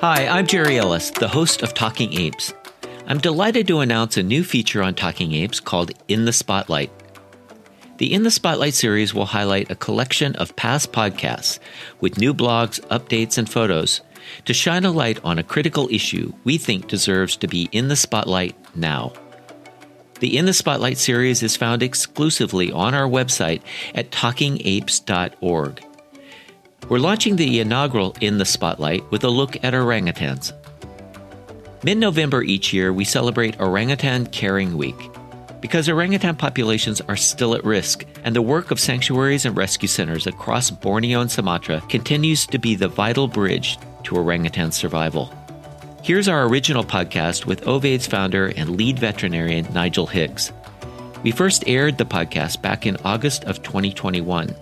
Hi, I'm Jerry Ellis, the host of Talking Apes. I'm delighted to announce a new feature on Talking Apes called In the Spotlight. The In the Spotlight series will highlight a collection of past podcasts with new blogs, updates, and photos to shine a light on a critical issue we think deserves to be in the spotlight now. The In the Spotlight series is found exclusively on our website at talkingapes.org. We're launching the inaugural In the Spotlight with a look at orangutans. Mid November each year, we celebrate Orangutan Caring Week. Because orangutan populations are still at risk, and the work of sanctuaries and rescue centers across Borneo and Sumatra continues to be the vital bridge to orangutan survival. Here's our original podcast with Ovaid's founder and lead veterinarian Nigel Hicks. We first aired the podcast back in August of 2021.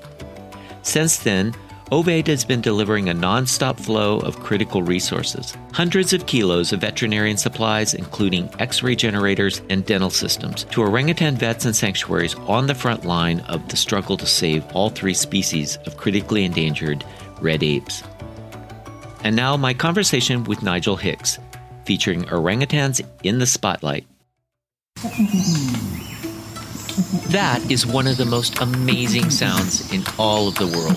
Since then, Ovaid has been delivering a nonstop flow of critical resources. Hundreds of kilos of veterinarian supplies, including x ray generators and dental systems, to orangutan vets and sanctuaries on the front line of the struggle to save all three species of critically endangered red apes. And now, my conversation with Nigel Hicks, featuring orangutans in the spotlight. That is one of the most amazing sounds in all of the world.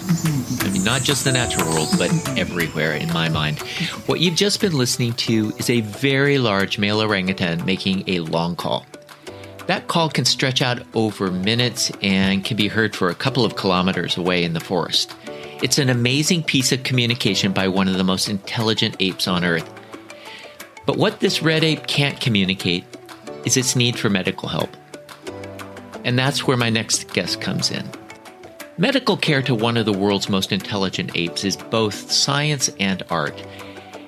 I mean, not just the natural world, but everywhere in my mind. What you've just been listening to is a very large male orangutan making a long call. That call can stretch out over minutes and can be heard for a couple of kilometers away in the forest. It's an amazing piece of communication by one of the most intelligent apes on Earth. But what this red ape can't communicate is its need for medical help. And that's where my next guest comes in. Medical care to one of the world's most intelligent apes is both science and art,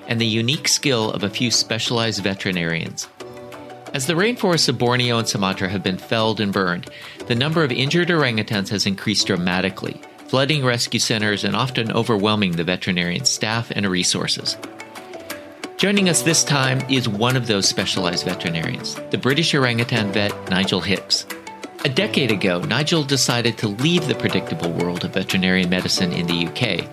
and the unique skill of a few specialized veterinarians. As the rainforests of Borneo and Sumatra have been felled and burned, the number of injured orangutans has increased dramatically, flooding rescue centers and often overwhelming the veterinarian staff and resources. Joining us this time is one of those specialized veterinarians, the British orangutan vet Nigel Hicks. A decade ago, Nigel decided to leave the predictable world of veterinary medicine in the UK,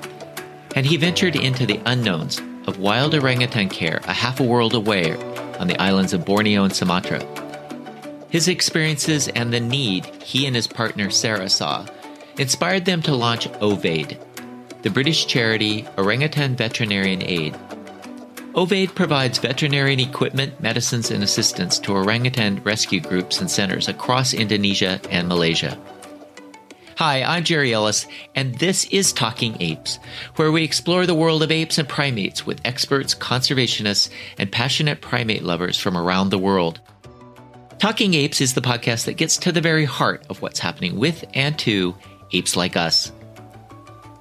and he ventured into the unknowns of wild orangutan care a half a world away on the islands of Borneo and Sumatra. His experiences and the need he and his partner Sarah saw inspired them to launch Ovaid, the British charity Orangutan Veterinarian Aid Ovaid provides veterinarian equipment, medicines, and assistance to orangutan rescue groups and centers across Indonesia and Malaysia. Hi, I'm Jerry Ellis, and this is Talking Apes, where we explore the world of apes and primates with experts, conservationists, and passionate primate lovers from around the world. Talking Apes is the podcast that gets to the very heart of what's happening with and to apes like us.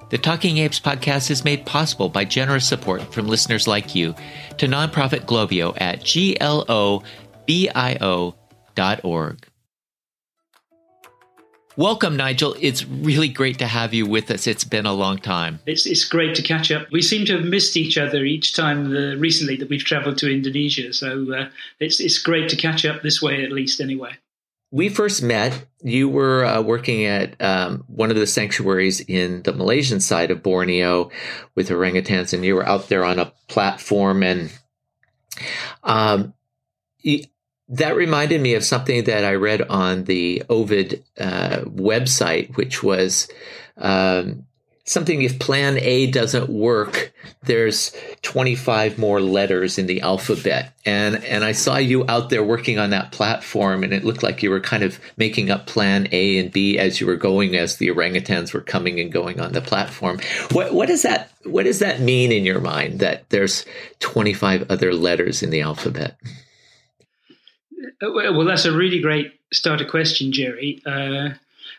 The Talking Apes podcast is made possible by generous support from listeners like you to nonprofit Globio at globio.org. Welcome, Nigel. It's really great to have you with us. It's been a long time. It's, it's great to catch up. We seem to have missed each other each time uh, recently that we've traveled to Indonesia. So uh, it's, it's great to catch up this way, at least, anyway we first met. You were uh, working at um, one of the sanctuaries in the Malaysian side of Borneo with orangutans, and you were out there on a platform. And um, that reminded me of something that I read on the Ovaid uh, website, which was um, something if plan A doesn't work, there's 25 more letters in the alphabet. And and I saw you out there working on that platform and it looked like you were kind of making up plan A and B as you were going as the orangutans were coming and going on the platform. What what does that what does that mean in your mind that there's 25 other letters in the alphabet? Uh, well, that's a really great starter question, Jerry. Uh,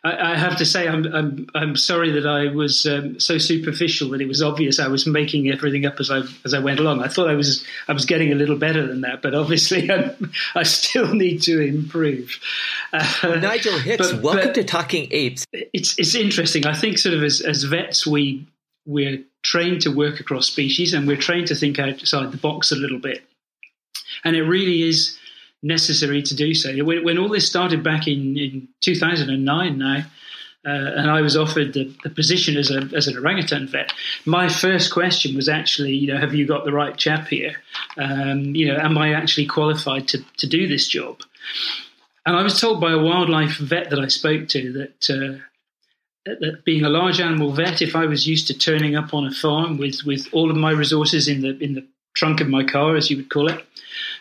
I, I have to say, I'm, I'm, I'm sorry that I was um, so superficial that it was obvious I was making everything up as I as I went along. I thought I was I was getting a little better than that, but obviously I'm, i still need to improve. Uh, Nigel Hicks, but, welcome but to Talking Apes. It's it's interesting. I think sort of as as vets we we're trained to work across species and we're trained to think outside the box a little bit, and it really is necessary to do so. When, when all this started back in, in 2009 now, uh, and I was offered the, the, position as, a, as an orangutan vet, my first question was actually, you know, have you got the right chap here? Um, you know, am I actually qualified to, to do this job? And I was told by a wildlife vet that I spoke to that, uh, that being a large animal vet, if I was used to turning up on a farm with, with all of my resources in the in the trunk of my car, as you would call it,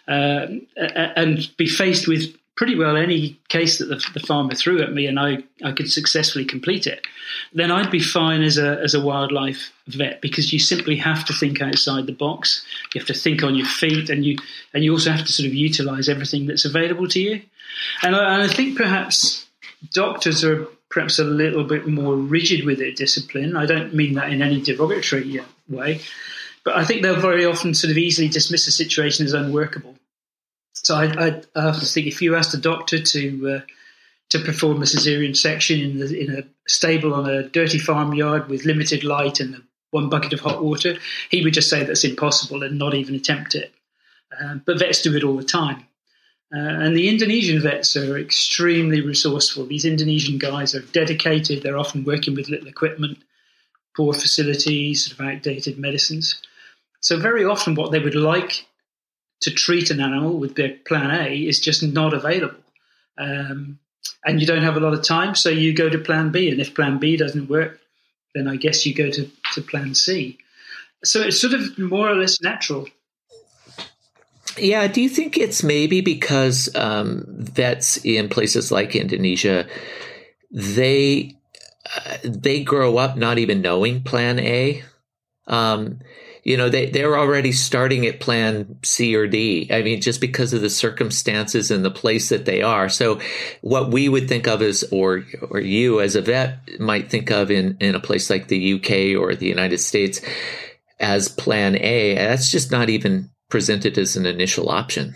uh, and be faced with pretty well any case that the, the, farmer threw at me and I, I could successfully complete it, then I'd be fine as a, as a wildlife vet because you simply have to think outside the box. You have to think on your feet and you, and you also have to sort of utilize everything that's available to you. And I, and I think perhaps doctors are perhaps a little bit more rigid with their discipline. I don't mean that in any derogatory way, but I think they'll very often sort of easily dismiss a situation as unworkable. So I, I, to think if you asked a doctor to uh, to perform a cesarean section in the, in a stable on a dirty farmyard with limited light and one bucket of hot water, he would just say that's impossible and not even attempt it. Uh, but vets do it all the time. Uh, and the Indonesian vets are extremely resourceful. These Indonesian guys are dedicated. They're often working with little equipment, poor facilities, sort of outdated medicines. So very often, what they would like to treat an animal with their plan A is just not available. Um, and you don't have a lot of time, so you go to plan B. And if plan B doesn't work, then I guess you go to, to plan C. So it's sort of more or less natural. Yeah, do you think it's maybe because um, vets in places like Indonesia, they uh, they grow up not even knowing Plan A? Um, you know, they, they're already starting at plan C or D. I mean, just because of the circumstances and the place that they are. So what we would think of as, or, or you as a vet might think of in, in a place like the UK or the United States as plan A, that's just not even presented as an initial option.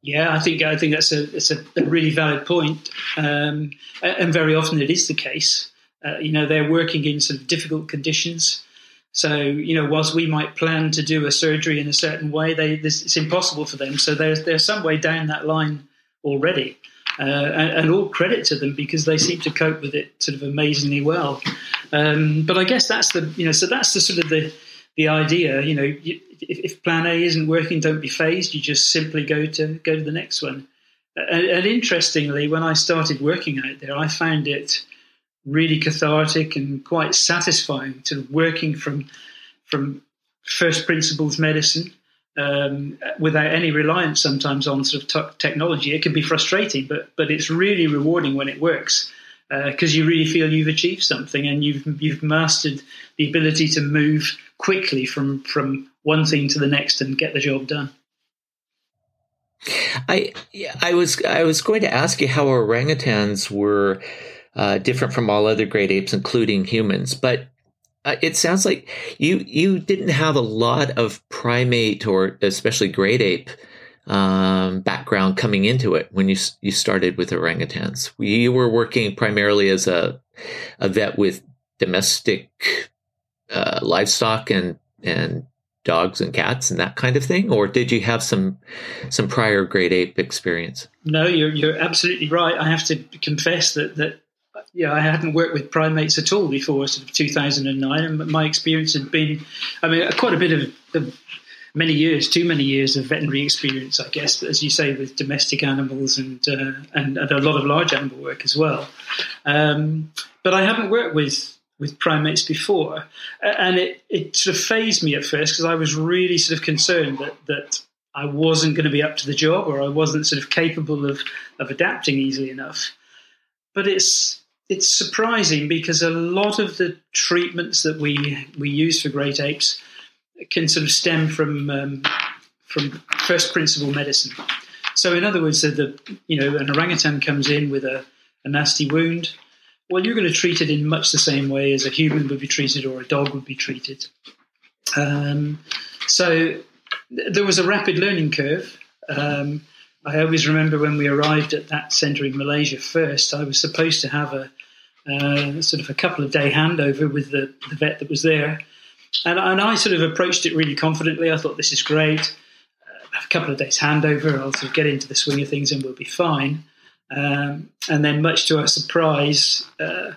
Yeah, I think I think that's a it's a, really valid point, um, and very often it is the case. Uh, you know, they're working in sort of difficult conditions. So, you know, whilst we might plan to do a surgery in a certain way, they, this, it's impossible for them. So there's, there's some way down that line already. Uh, and, and, all credit to them because they seem to cope with it sort of amazingly well. Um, but I guess that's the, you know, so that's the sort of the, the idea, you know, you, if, if, plan A isn't working, don't be phased. You just simply go to, go to the next one. And, and interestingly, when I started working out there, I found it, really cathartic and quite satisfying to working from from first principles medicine um, without any reliance sometimes on sort of t- technology. It can be frustrating, but but it's really rewarding when it works because uh, you really feel you've achieved something and you've you've mastered the ability to move quickly from from one thing to the next and get the job done. I I was I was going to ask you how orangutans were uh, different from all other great apes, including humans. But uh, it sounds like you you didn't have a lot of primate or especially great ape um, background coming into it when you you started with orangutans. You were working primarily as a a vet with domestic uh, livestock and and dogs and cats and that kind of thing, or did you have some some prior great ape experience? No, you're you're absolutely right. I have to confess that that yeah, I hadn't worked with primates at all before sort of 2009, and my experience had been, I mean, quite a bit of, of many years, too many years of veterinary experience, I guess. As you say, with domestic animals and uh, and, and, a lot of large animal work as well. Um, but I haven't worked with with primates before, and it it sort of phased me at first because I was really sort of concerned that that I wasn't going to be up to the job or I wasn't sort of capable of of adapting easily enough. But it's it's surprising because a lot of the treatments that we we use for great apes can sort of stem from um, from first principle medicine. So, in other words, the, the you know an orangutan comes in with a, a nasty wound. Well, you're going to treat it in much the same way as a human would be treated or a dog would be treated. Um, so there was a rapid learning curve. Um, I always remember when we arrived at that centre in Malaysia first, I was supposed to have a, uh, sort of a couple of day handover with the, the vet that was there. And, and, I sort of approached it really confidently. I thought, this is great. Uh, have a couple of days handover. I'll sort of get into the swing of things and we'll be fine. Um, and then, much to our surprise, uh,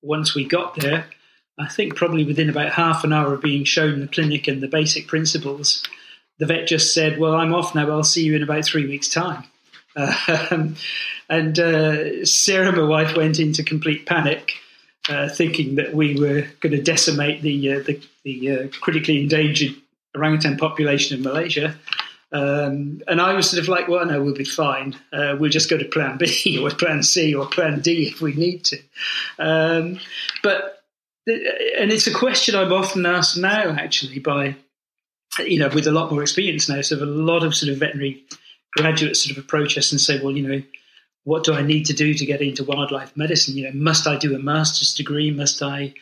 once we got there, I think probably within about half an hour of being shown the clinic and the basic principles, the vet just said, Well, I'm off now. I'll see you in about three weeks' time. Um, and uh, Sarah, my wife, went into complete panic, uh, thinking that we were going to decimate the, uh, the, the uh, critically endangered orangutan population in Malaysia. Um, and I was sort of like, well, no, we'll be fine. Uh, we'll just go to plan B or plan C or plan D if we need to. Um, but, and it's a question I'm often asked now, actually, by, you know, with a lot more experience now. So a lot of sort of veterinary graduates sort of approach us and say, well, you know, what do I need to do to get into wildlife medicine? You know, must I do a master's degree? Must I,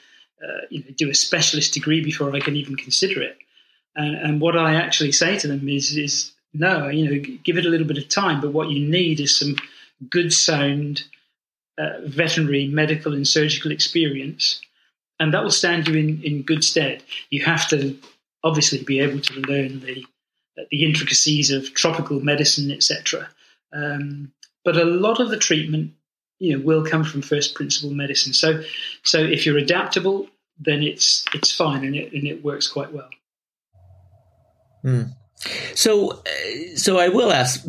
uh, you know, do a specialist degree before I can even consider it? And, and what I actually say to them is, is no, you know, give it a little bit of time. But what you need is some good, sound uh, veterinary, medical, and surgical experience, and that will stand you in, in good stead. You have to obviously be able to learn the the intricacies of tropical medicine, etc. Um, but a lot of the treatment, you know, will come from first principle medicine. So, so if you're adaptable, then it's it's fine and it and it works quite well. Mm. So, uh, so I will ask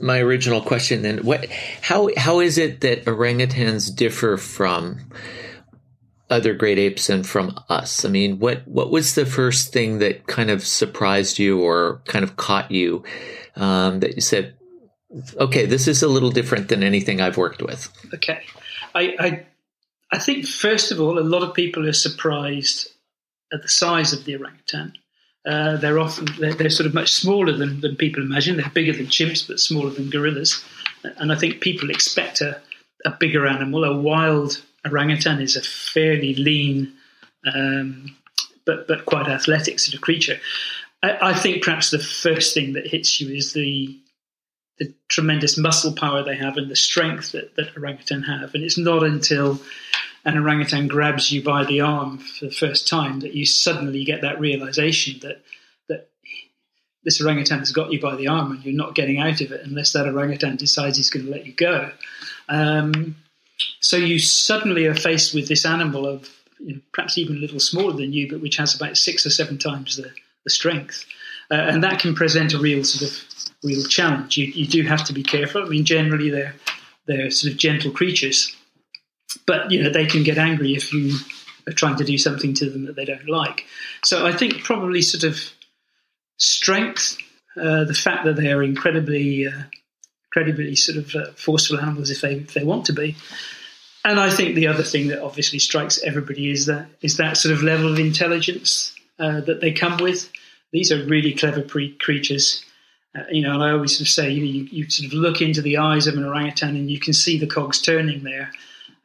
my original question then. What, how, how is it that orangutans differ from other great apes and from us? I mean, what, what was the first thing that kind of surprised you or kind of caught you um, that you said, okay, this is a little different than anything I've worked with? Okay, I, I, I think first of all, a lot of people are surprised at the size of the orangutan. Uh, they're often they're, they're, sort of much smaller than, than people imagine. They're bigger than chimps, but smaller than gorillas. And I think people expect a, a bigger animal. A wild orangutan is a fairly lean, um, but but quite athletic sort of creature. I, I, think perhaps the first thing that hits you is the the tremendous muscle power they have and the strength that, that orangutan have. And it's not until an orangutan grabs you by the arm for the first time that you suddenly get that realization that that this orangutan has got you by the arm and you're not getting out of it unless that orangutan decides he's going to let you go. Um, so you suddenly are faced with this animal of you know, perhaps even a little smaller than you, but which has about six or seven times the, the strength. Uh, and that can present a real sort of real challenge. You, you do have to be careful. I mean, generally they're they're sort of gentle creatures, but you know they can get angry if you are trying to do something to them that they don't like. So I think probably sort of strength, uh, the fact that they are incredibly, uh, incredibly sort of uh, forceful animals if they if they want to be. And I think the other thing that obviously strikes everybody is that is that sort of level of intelligence uh, that they come with. These are really clever pre- creatures. Uh, you know, and I always sort of say, you, you, you, sort of look into the eyes of an orangutan and you can see the cogs turning there.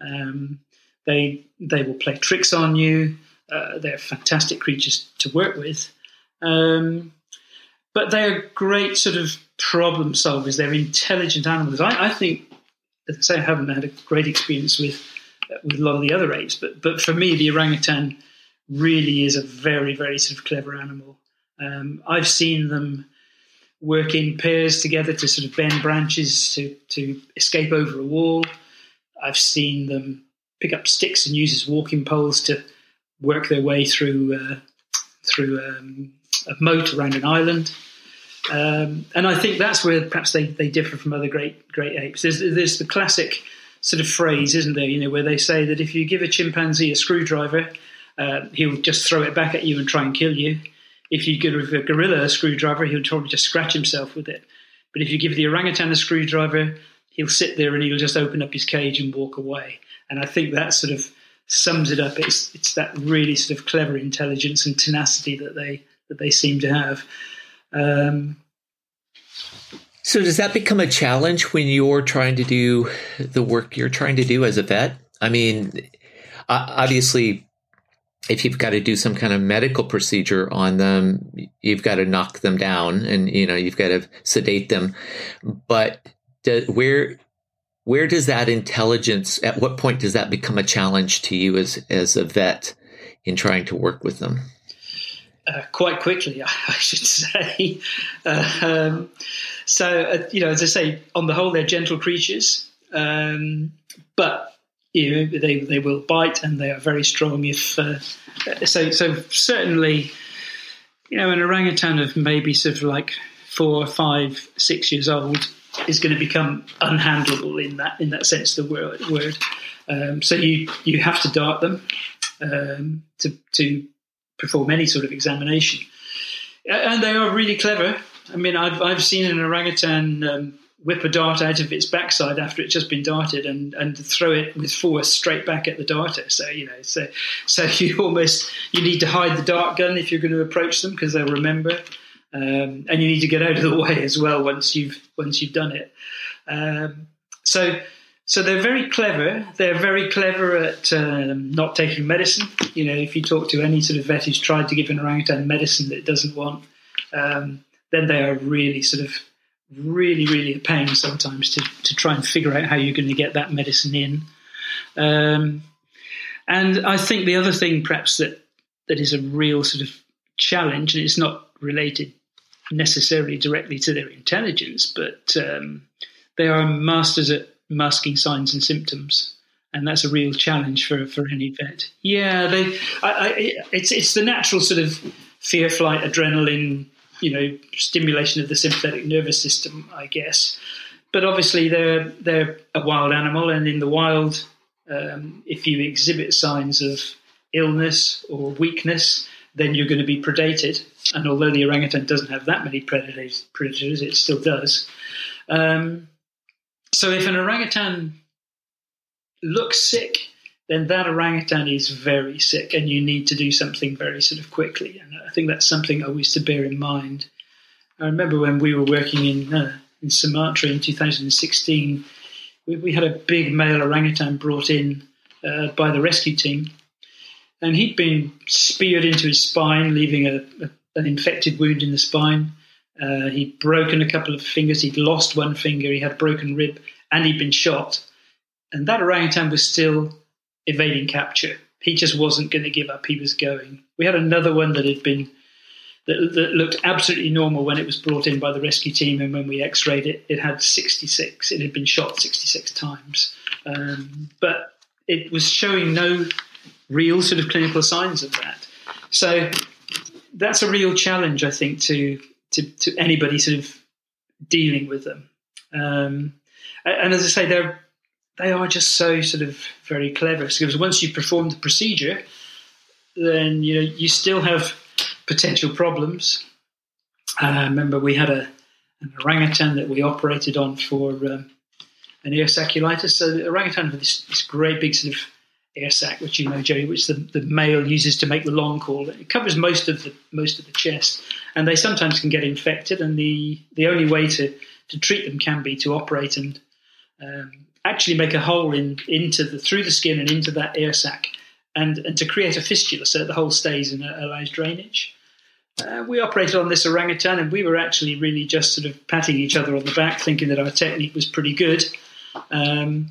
Um, they they will play tricks on you. Uh, they're fantastic creatures to work with, um, but they are great sort of problem solvers. They're intelligent animals. I, I think, as I say, I haven't had a great experience with uh, with a lot of the other apes, but but for me, the orangutan really is a very very sort of clever animal. Um, I've seen them work in pairs together to sort of bend branches to to escape over a wall. I've seen them pick up sticks and use as walking poles to work their way through uh, through um, a moat around an island. Um, and I think that's where perhaps they, they differ from other great great apes. There's, there's the classic sort of phrase, isn't there? You know, where they say that if you give a chimpanzee a screwdriver, uh, he'll just throw it back at you and try and kill you. If you give a gorilla a screwdriver, he'll probably just scratch himself with it. But if you give the orangutan a screwdriver, he'll sit there and he'll just open up his cage and walk away. And I think that sort of sums it up. It's it's that really sort of clever intelligence and tenacity that they that they seem to have. Um, so does that become a challenge when you're trying to do the work you're trying to do as a vet? I mean, obviously, if you've got to do some kind of medical procedure on them, you've got to knock them down and you know you've got to sedate them. But do, where where does that intelligence at what point does that become a challenge to you as as a vet in trying to work with them uh, quite quickly i should say um, so uh, you know as i say on the whole they're gentle creatures um, but you know, they they will bite and they are very strong. If uh, so, so certainly, you know, an orangutan of maybe sort of like four, five, six years old is going to become unhandleable in that in that sense of the word. word. Um, so you you have to dart them um, to to perform any sort of examination, and they are really clever. I mean, I've I've seen an orangutan um, whip a dart out of its backside after it's just been darted and, and throw it with force straight back at the darter. So you know, so so you almost you need to hide the dart gun if you're going to approach them because they'll remember, um, and you need to get out of the way as well once you've once you've done it. Um, so so they're very clever. They're very clever at um, not taking medicine. You know, if you talk to any sort of vet who's tried to give an orangutan medicine that it doesn't want, um, then they are really sort of really, really a pain sometimes to, to try and figure out how you're going to get that medicine in. Um, and I think the other thing, perhaps, that, that is a real sort of challenge, and it's not related necessarily directly to their intelligence, but um, they are masters at masking signs and symptoms. And that's a real challenge for, for any vet. Yeah, they. I, I, it's it's the natural sort of fear, flight, adrenaline you know stimulation of the sympathetic nervous system, I guess. But obviously, they're they're a wild animal, and in the wild, um, if you exhibit signs of illness or weakness, then you're going to be predated. And although the orangutan doesn't have that many predators, predators it still does. Um, so if an orangutan looks sick, then that orangutan is very sick and you need to do something very sort of quickly. And I think that's something always to bear in mind. I remember when we were working in, uh, in Sumatra in 2016, we, we, had a big male orangutan brought in uh, by the rescue team. And he'd been speared into his spine, leaving a, a, an infected wound in the spine. Uh, he'd broken a couple of fingers, he'd lost one finger, he had a broken rib, and he'd been shot. And that orangutan was still evading capture. He just wasn't going to give up. He was going. We had another one that had been that, that, looked absolutely normal when it was brought in by the rescue team, and when we X-rayed it, it had 66. It had been shot 66 times, um, but it was showing no real sort of clinical signs of that. So that's a real challenge, I think, to to, to anybody sort of dealing with them. Um, and as I say, they're they are just so sort of very clever. Because once you've performed the procedure, then you know you still have potential problems. Uh, I remember we had a an orangutan that we operated on for um, an air sacculitis. So the orangutan has this, this, great big sort of air sac, which you know, Jerry, which the, the male uses to make the long call. It covers most of the most of the chest, and they sometimes can get infected. And the the only way to to treat them can be to operate and um, actually make a hole in into the through the skin and into that air sac, and and to create a fistula so that the hole stays and allows drainage. Uh, we operated on this orangutan, and we were actually really just sort of patting each other on the back, thinking that our technique was pretty good. Um,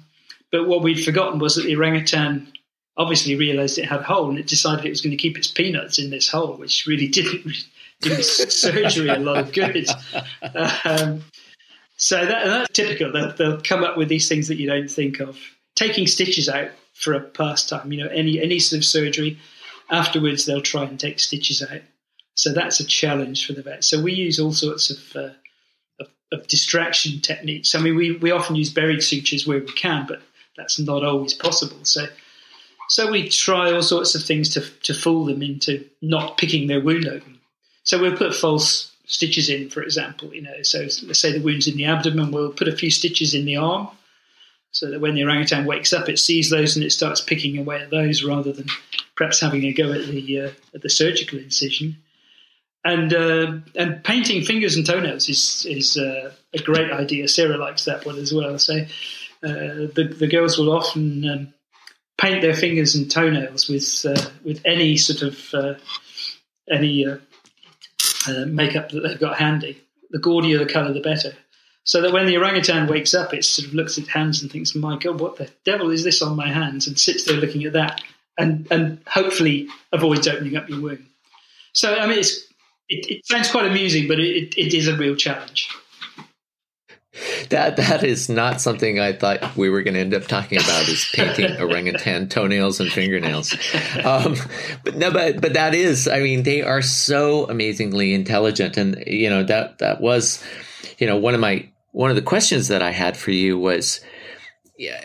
but what we'd forgotten was that the orangutan obviously realised it had a hole, and it decided it was going to keep its peanuts in this hole, which really didn't do surgery a lot of good. Um, so that, that's typical. They'll, they'll come up with these things that you don't think of. Taking stitches out for a pastime, you know, any any sort of surgery. Afterwards, they'll try and take stitches out. So that's a challenge for the vet. So we use all sorts of, uh, of, of distraction techniques. I mean, we, we often use buried sutures where we can, but that's not always possible. So so we try all sorts of things to to fool them into not picking their wound open. So we'll put false stitches in, for example. You know, so let's say the wound's in the abdomen, we'll put a few stitches in the arm, so that when the orangutan wakes up, it sees those and it starts picking away at those, rather than perhaps having a go at the uh, at the surgical incision. And uh, and painting fingers and toenails is is uh, a great idea. Sarah likes that one as well. So uh, the the girls will often um, paint their fingers and toenails with uh, with any sort of uh, any uh, makeup that they've got handy. The gaudier the colour, the better. So that when the orangutan wakes up, it sort of looks at hands and thinks, "My God, what the devil is this on my hands?" and sits there looking at that, and and hopefully avoids opening up your wound. So I mean, it's it, it sounds quite amusing, but it, it is a real challenge. That that is not something I thought we were going to end up talking about is painting orangutan toenails and fingernails. Um, but no, but but that is. I mean, they are so amazingly intelligent, and you know that that was, you know, one of my one of the questions that I had for you was, yeah,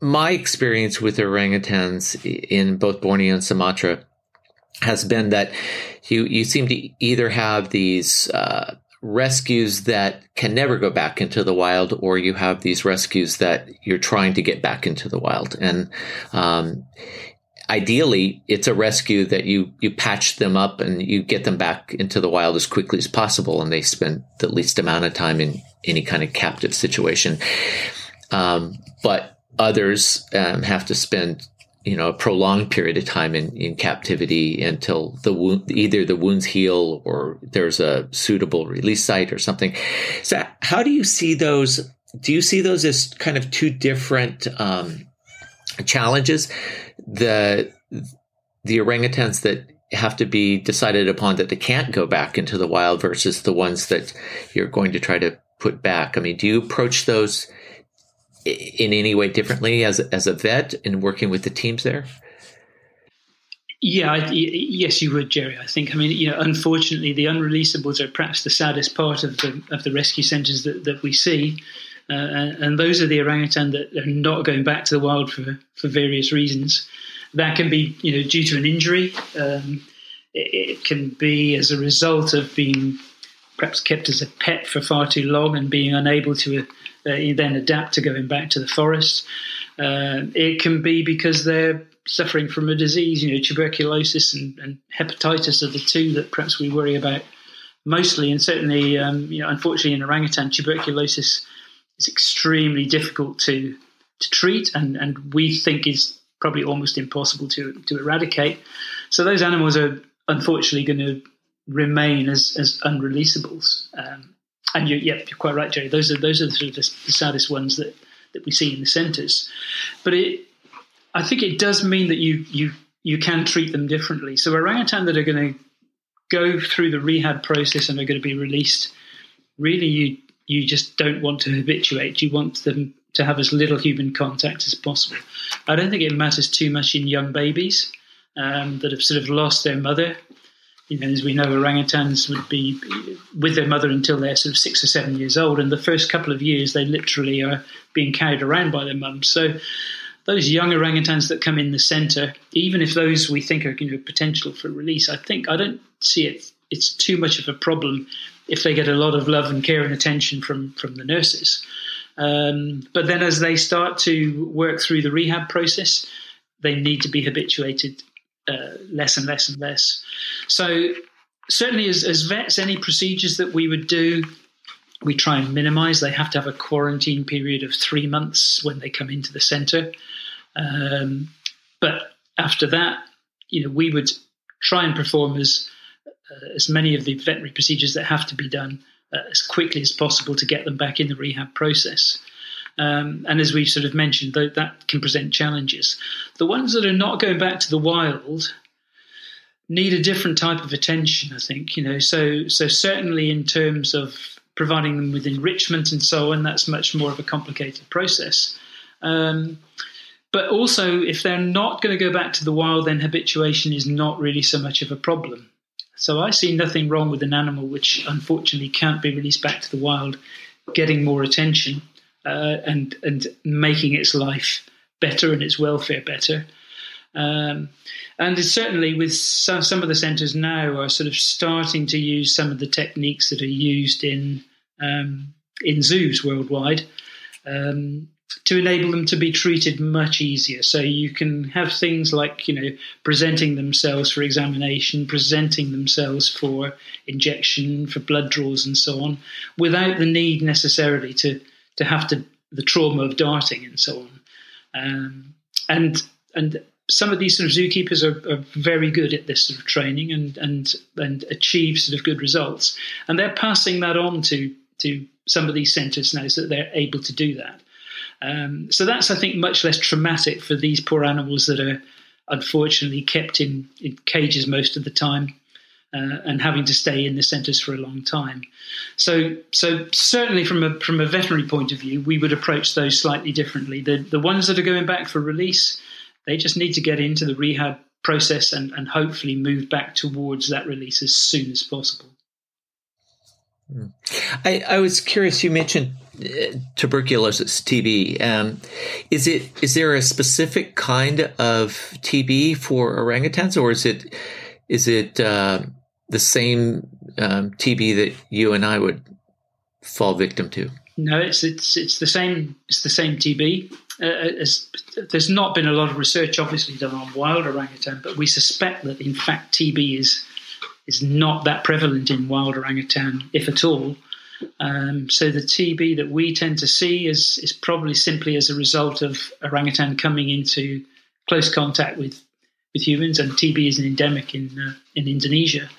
my experience with orangutans in both Borneo and Sumatra has been that you you seem to either have these uh, rescues that can never go back into the wild, or you have these rescues that you're trying to get back into the wild. And um, ideally, it's a rescue that you you patch them up and you get them back into the wild as quickly as possible, and they spend the least amount of time in any kind of captive situation. Um, but others um, have to spend you know a prolonged period of time in, in captivity until the wound either the wounds heal or there's a suitable release site or something. So how do you see those do you see those as kind of two different um, challenges? The the orangutans that have to be decided upon that they can't go back into the wild versus the ones that you're going to try to put back. I mean do you approach those in any way differently as as a vet in working with the teams there? Yeah, I, yes, you would, Jerry. I think. I mean, you know, unfortunately, the unreleasables are perhaps the saddest part of the of the rescue centres that, that we see, uh, and, and, those are the orangutan that are not going back to the wild for for various reasons. That can be, you know, due to an injury. Um, it, it can be as a result of being perhaps kept as a pet for far too long and being unable to uh, then adapt to going back to the forest. Uh, it can be because they're suffering from a disease, you know, tuberculosis and, and, hepatitis are the two that perhaps we worry about mostly. And certainly, um, you know, unfortunately, in orangutan, tuberculosis is extremely difficult to to treat, and, and we think is probably almost impossible to to eradicate. So those animals are unfortunately going to remain as as unreleasables. Um, and you, yeah, you're quite right, Jerry. Those are those are the, sort of the, the saddest ones that that we see in the centres. But it, I think it does mean that you you you can treat them differently. So orangutan that are going to go through the rehab process and are going to be released, really you you just don't want to habituate. You want them to have as little human contact as possible. I don't think it matters too much in young babies um, that have sort of lost their mother you know, as we know, orangutans would be with their mother until they're sort of six or seven years old, and the first couple of years they literally are being carried around by their mums. So those young orangutans that come in the centre, even if those we think are you know, potential for release, I think I don't see it. It's too much of a problem if they get a lot of love and care and attention from from the nurses. Um, but then as they start to work through the rehab process, they need to be habituated uh, less and less and less. So certainly, as, as vets, any procedures that we would do, we try and minimise. They have to have a quarantine period of three months when they come into the centre. Um, but after that, you know, we would try and perform as uh, as many of the veterinary procedures that have to be done uh, as quickly as possible to get them back in the rehab process. Um, and as we've sort of mentioned, that, that can present challenges. The ones that are not going back to the wild need a different type of attention, I think. You know, so so certainly in terms of providing them with enrichment and so on, that's much more of a complicated process. Um, but also, if they're not going to go back to the wild, then habituation is not really so much of a problem. So I see nothing wrong with an animal which unfortunately can't be released back to the wild getting more attention uh, and and making its life better and its welfare better. Um, and certainly with some, some of the centres now are sort of starting to use some of the techniques that are used in um, in zoos worldwide um, to enable them to be treated much easier. So you can have things like you know presenting themselves for examination, presenting themselves for injection, for blood draws, and so on, without the need necessarily to to have to the trauma of darting and so on. Um, and and some of these sort of zookeepers are, are, very good at this sort of training and and and achieve sort of good results. And they're passing that on to to some of these centres now so that they're able to do that. Um, so that's I think much less traumatic for these poor animals that are unfortunately kept in, in cages most of the time. Uh, and having to stay in the centres for a long time. So, so certainly from a from a veterinary point of view, we would approach those slightly differently. The the ones that are going back for release, they just need to get into the rehab process and, and hopefully move back towards that release as soon as possible. Hmm. I, I was curious. You mentioned uh, tuberculosis, TB. Um, is it is there a specific kind of TB for orangutans, or is it is it uh, the same um, TB that you and I would fall victim to? No, it's it's it's the same. It's the same TB. Uh, as, there's not been a lot of research, obviously, done on wild orangutan, but we suspect that in fact TB is is not that prevalent in wild orangutan, if at all. Um, so the TB that we tend to see is is probably simply as a result of orangutan coming into close contact with with humans, and TB is an endemic in uh, in Indonesia.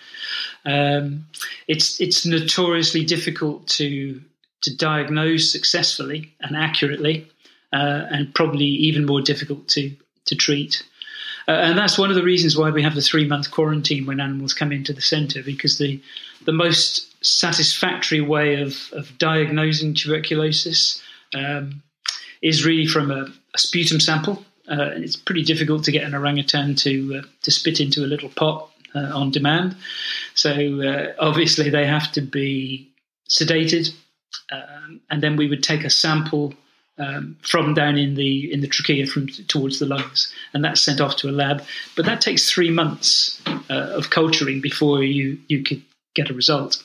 Um, it's it's notoriously difficult to to diagnose successfully and accurately, uh, and probably even more difficult to to treat. Uh, and that's one of the reasons why we have the three month quarantine when animals come into the centre, because the the most satisfactory way of, of diagnosing tuberculosis um, is really from a, a sputum sample. Uh, it's pretty difficult to get an orangutan to uh, to spit into a little pot uh, on demand. So uh, obviously they have to be sedated, um, and then we would take a sample um, from down in the in the trachea from towards the lungs, and that's sent off to a lab. But that takes three months uh, of culturing before you you could get a result.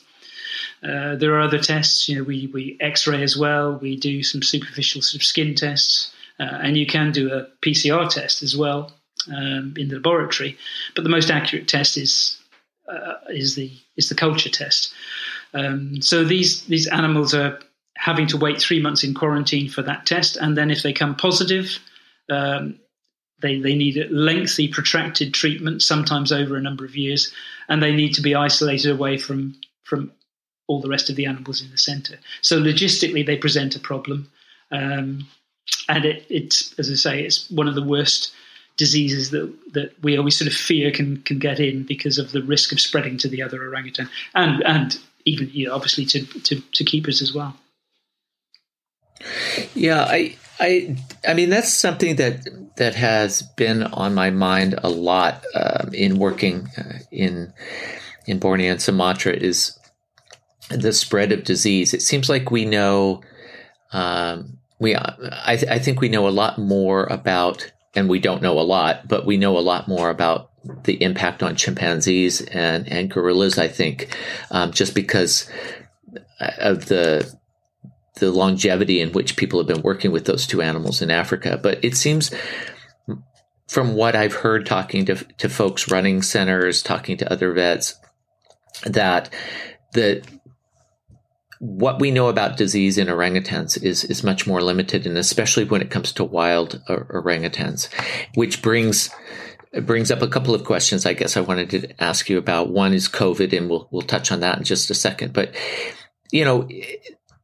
Uh, there are other tests. You know, we we X-ray as well. We do some superficial sort of skin tests, uh, and you can do a PCR test as well um, in the laboratory. But the most accurate test is uh, is the is the culture test. Um, so these these animals are having to wait three months in quarantine for that test, and then if they come positive, um, they they need lengthy, protracted treatment, sometimes over a number of years, and they need to be isolated away from from all the rest of the animals in the centre. So logistically, they present a problem, um, and it, it's as I say, it's one of the worst diseases that that we always sort of fear can can get in because of the risk of spreading to the other orangutan and and even you know, obviously to, to to keepers as well. Yeah, I I I mean that's something that that has been on my mind a lot um, in working uh, in in Borneo and Sumatra is the spread of disease. It seems like we know um, we I, I think we know a lot more about and we don't know a lot, but we know a lot more about the impact on chimpanzees and, and gorillas, I think, um, just because of the the longevity in which people have been working with those two animals in Africa. But it seems from what I've heard talking to, to folks running centers, talking to other vets, that the what we know about disease in orangutans is is much more limited, and especially when it comes to wild uh, orangutans, which brings brings up a couple of questions. I guess I wanted to ask you about. One is COVID, and we'll we'll touch on that in just a second. But you know,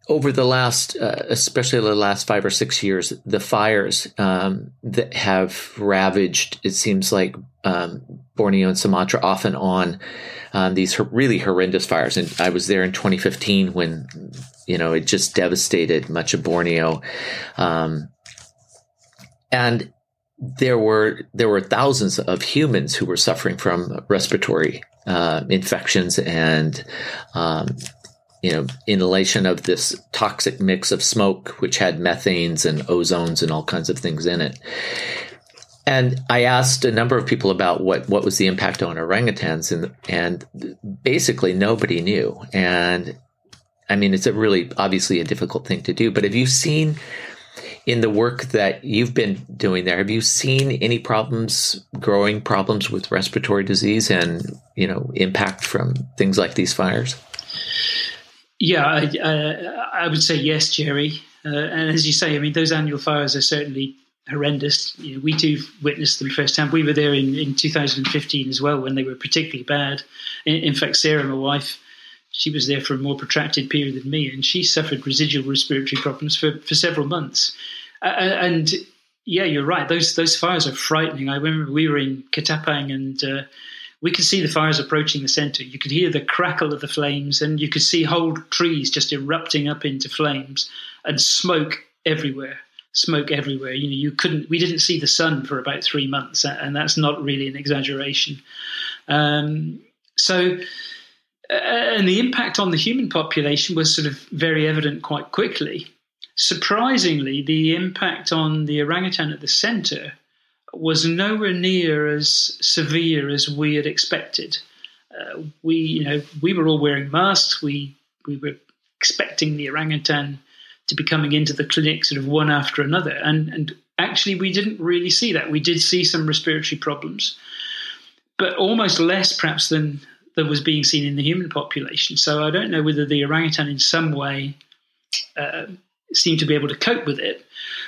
over the last, uh, especially the last five or six years, the fires um, that have ravaged, it seems like um, Borneo and Sumatra off and on um, these really horrendous fires. And I was there in 2015 when, you know, it just devastated much of Borneo. Um, and there were there were thousands of humans who were suffering from respiratory uh, infections and um, you know, inhalation of this toxic mix of smoke, which had methanes and ozones and all kinds of things in it. And I asked a number of people about what, what was the impact on orangutans, and and basically nobody knew. And I mean, it's a really obviously a difficult thing to do. But have you seen in the work that you've been doing there? Have you seen any problems, growing problems with respiratory disease, and you know, impact from things like these fires? Yeah, I, uh, I would say yes, Jerry. Uh, and as you say, I mean, those annual fires are certainly horrendous. You know, we too witnessed them firsthand. We were there in, in 2015 as well when they were particularly bad. In, in, fact, Sarah, my wife, she was there for a more protracted period than me, and she suffered residual respiratory problems for, for several months. Uh, and yeah, you're right. Those those fires are frightening. I remember we were in Ketapang and uh, we could see the fires approaching the center. You could hear the crackle of the flames, and you could see whole trees just erupting up into flames and smoke everywhere. Smoke everywhere. You know, you couldn't. We didn't see the sun for about three months, and that's not really an exaggeration. Um, so, uh, and the impact on the human population was sort of very evident quite quickly. Surprisingly, the impact on the orangutan at the center was nowhere near as severe as we had expected. Uh, we, you know, we were all wearing masks. We we were expecting the orangutan to be coming into the clinic sort of one after another, and and actually we didn't really see that. We did see some respiratory problems, but almost less perhaps than that was being seen in the human population. So I don't know whether the orangutan in some way uh, seemed to be able to cope with it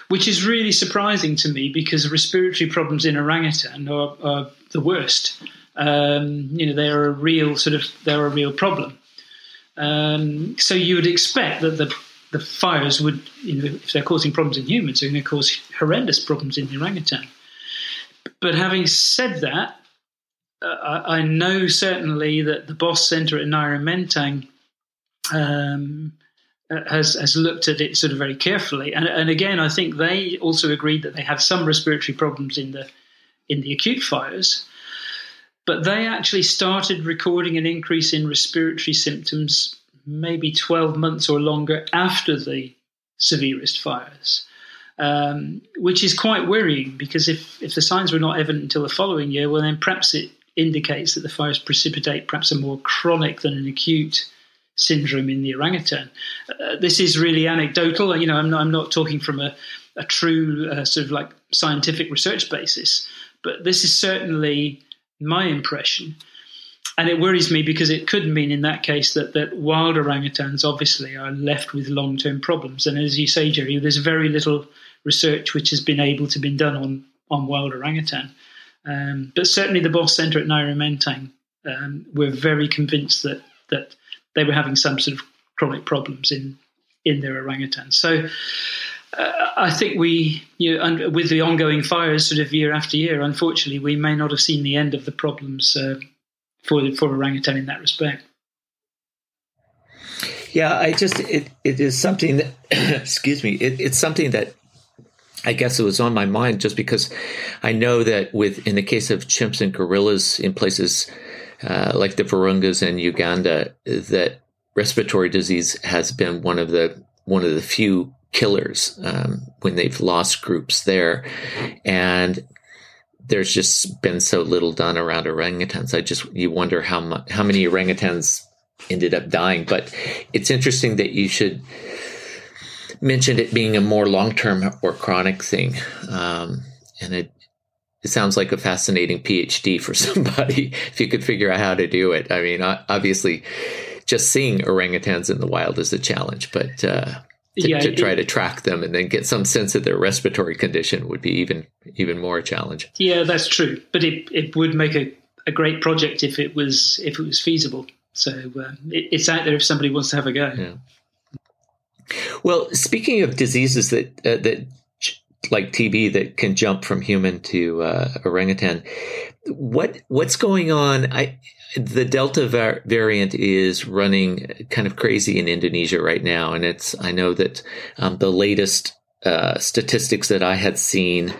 which is really surprising to me because respiratory problems in orangutan are, are the worst. Um, you know, they are a real sort of they're a real problem. Um, so you would expect that the the fires would, you know, if they're causing problems in humans, they're going to cause horrendous problems in the orangutan. But having said that, uh, I, know certainly that the BOS Centre at Nyaru Menteng um, uh, has has looked at it sort of very carefully, and and again, I think they also agreed that they had some respiratory problems in the in the acute fires, but they actually started recording an increase in respiratory symptoms maybe twelve months or longer after the severest fires. Um, which is quite worrying because if, if the signs were not evident until the following year, well, then perhaps it indicates that the fires precipitate perhaps a more chronic than an acute syndrome in the orangutan. Uh, this is really anecdotal. You know, I'm not, I'm not talking from a, a true uh, sort of like scientific research basis, but this is certainly my impression. And it worries me because it could mean in that case that, that wild orangutans obviously are left with long term problems. And as you say, Jerry, there's very little research which has been able to be done on, on wild orangutan. Um, but certainly the BOS Centre at Nyaru Menteng, um, we're very convinced that that they were having some sort of chronic problems in in their orangutans. So uh, I think we, you know, with the ongoing fires sort of year after year, unfortunately, we may not have seen the end of the problems uh, for for orangutan in that respect. Yeah, I just it it is something that excuse me, it, it's something that I guess it was on my mind just because I know that with in the case of chimps and gorillas in places uh, like the Virungas in Uganda, that respiratory disease has been one of the one of the few killers um, when they've lost groups there, and there's just been so little done around orangutans. I just you wonder how how many orangutans ended up dying. But it's interesting that you should mention it being a more long term or chronic thing, um, and it it sounds like a fascinating PhD for somebody if you could figure out how to do it. I mean, obviously, just seeing orangutans in the wild is a challenge, but uh, to, yeah, to, try to track them and then get some sense of their respiratory condition would be even even more a challenge. Yeah, that's true. But it, it would make a, a great project if it was if it was feasible. So uh, it, it's out there if somebody wants to have a go. Yeah. Well, speaking of diseases that uh, that like TB that can jump from human to uh, orangutan. What what's going on? I the Delta var- variant is running kind of crazy in Indonesia right now, and it's I know that um, the latest uh, statistics that I had seen,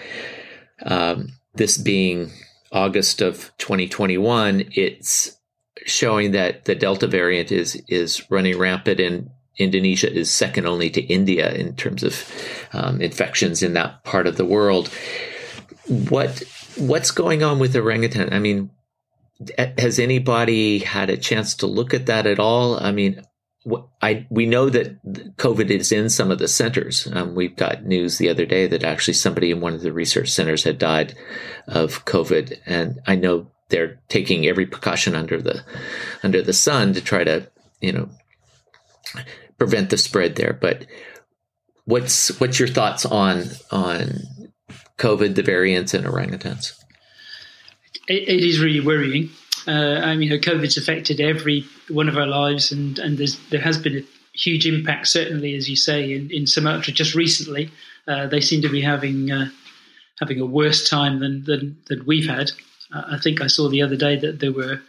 um, this being August of 2021, it's showing that the Delta variant is is running rampant in Indonesia is second only to India in terms of um, infections in that part of the world. What what's going on with orangutan? I mean, has anybody had a chance to look at that at all? I mean, I we know that COVID is in some of the centers. Um, we've got news the other day that actually somebody in one of the research centers had died of COVID, and I know they're taking every precaution under the under the sun to try to you know prevent the spread there. But what's what's your thoughts on on COVID, the variants, and orangutans? it, it is really worrying. Uh, I mean, COVID's affected every one of our lives, and and there has been a huge impact. Certainly, as you say, in, in Sumatra just recently, uh, they seem to be having uh, having a worse time than than, than we've had. I think I saw the other day that there were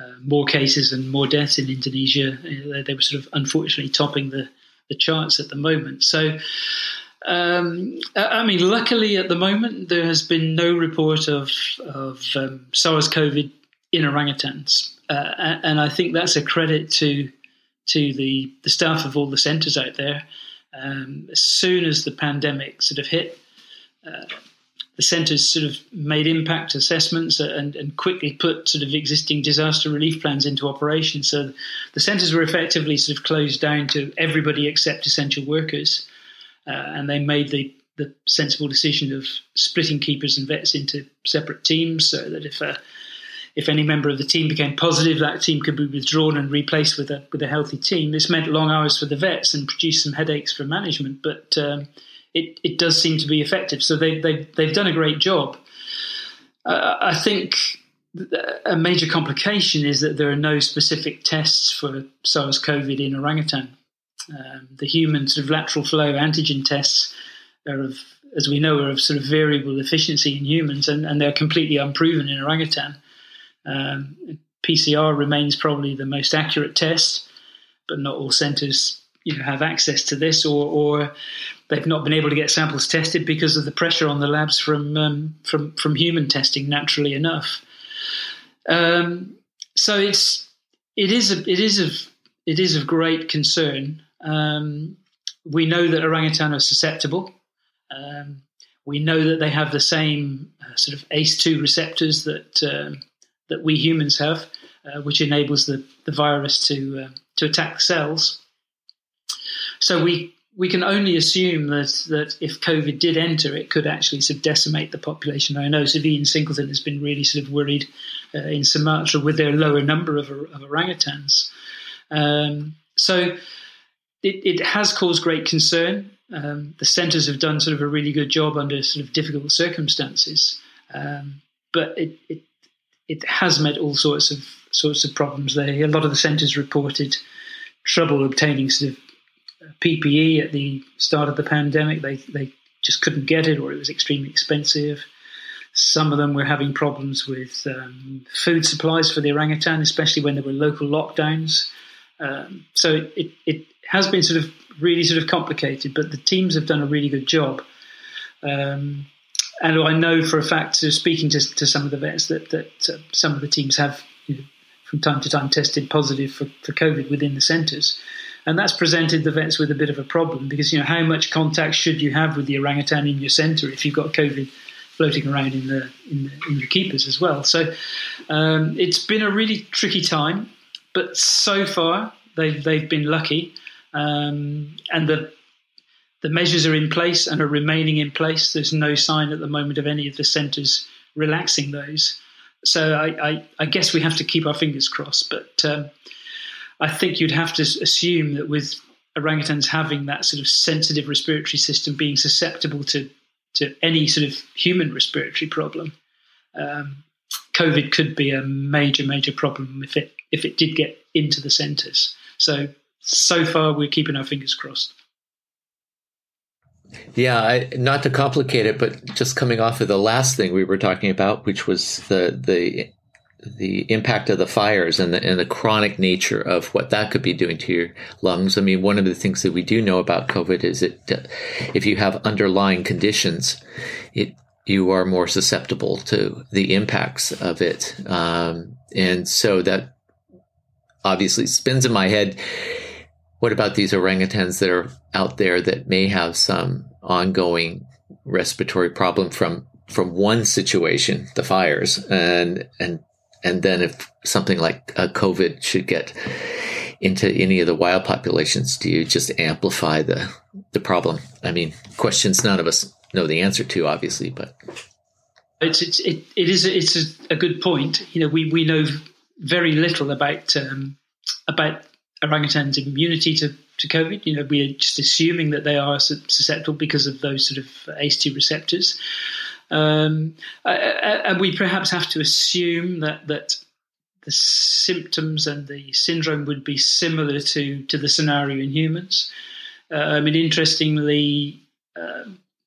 uh, more cases and more deaths in Indonesia. Uh, they were sort of unfortunately topping the, the charts at the moment. So, um, I mean, luckily at the moment there has been no report of of um, SARS-CoV in orangutans, uh, and I think that's a credit to to the the staff of all the centres out there. Um, as soon as the pandemic sort of hit, uh, the centres sort of made impact assessments and, and, quickly put sort of existing disaster relief plans into operation. So the centres were effectively sort of closed down to everybody except essential workers, uh, and they made the the sensible decision of splitting keepers and vets into separate teams, so that if a if any member of the team became positive, that team could be withdrawn and replaced with a with a healthy team. This meant long hours for the vets and produced some headaches for management, but um, it, it does seem to be effective. So they, they, they've done a great job. Uh, I think a major complication is that there are no specific tests for SARS-CoV in orangutan. Um, the human sort of lateral flow antigen tests are of, as we know, are of sort of variable efficiency in humans, and, and they're completely unproven in orangutan. Um, PCR remains probably the most accurate test, but not all centres you know have access to this, or, or they've not been able to get samples tested because of the pressure on the labs from um, from from human testing. Naturally enough, um, so it's it is a, it is of it is of great concern. Um, we know that orangutan are susceptible. Um, we know that they have the same uh, sort of ACE2 receptors that um, that we humans have, uh, which enables the, the virus to uh, to attack cells. So we we can only assume that that if COVID did enter, it could actually sort of decimate the population. I know Ian Singleton has been really sort of worried uh, in Sumatra with their lower number of, of orangutans. Um, so it, it, has caused great concern. Um, the centres have done sort of a really good job under sort of difficult circumstances, um, but it, it it has met all sorts of sorts of problems. There, a lot of the centres reported trouble obtaining sort of PPE at the start of the pandemic. They they just couldn't get it, or it was extremely expensive. Some of them were having problems with um, food supplies for the orangutan, especially when there were local lockdowns. Um, so it, it has been sort of really sort of complicated, but the teams have done a really good job. Um, and I know for a fact, speaking to, to some of the vets, that that uh, some of the teams have, you know, from time to time, tested positive for, for COVID within the centres and that's presented the vets with a bit of a problem because you know how much contact should you have with the orangutan in your centre if you've got COVID floating around in the in, the, in your keepers as well. So um, it's been a really tricky time, but so far they've they've been lucky, um, and the the measures are in place and are remaining in place. There's no sign at the moment of any of the centres relaxing those. So I, I, I, guess we have to keep our fingers crossed, but. Um, I think you'd have to assume that with orangutans having that sort of sensitive respiratory system, being susceptible to to any sort of human respiratory problem, um, COVID could be a major, major problem if it if it did get into the centres. So so far, we're keeping our fingers crossed. Yeah, I, not to complicate it, but just coming off of the last thing we were talking about, which was the the the impact of the fires and the, and the chronic nature of what that could be doing to your lungs. I mean, one of the things that we do know about COVID is that uh, if you have underlying conditions, it you are more susceptible to the impacts of it. Um, and so that obviously spins in my head. What about these orangutans that are out there that may have some ongoing respiratory problem from from one situation, the fires, and and and then if something like uh, COVID should get into any of the wild populations, do you just amplify the the problem? I mean, questions none of us know the answer to, obviously, but it's it's it, it is a, it's a, a, good point. You know, we we know very little about um, about orangutans' immunity to to COVID. You know, we're just assuming that they are susceptible because of those sort of ACE2 receptors. Um, and we perhaps have to assume that that the symptoms and the syndrome would be similar to to the scenario in humans. Uh, I mean, interestingly, uh,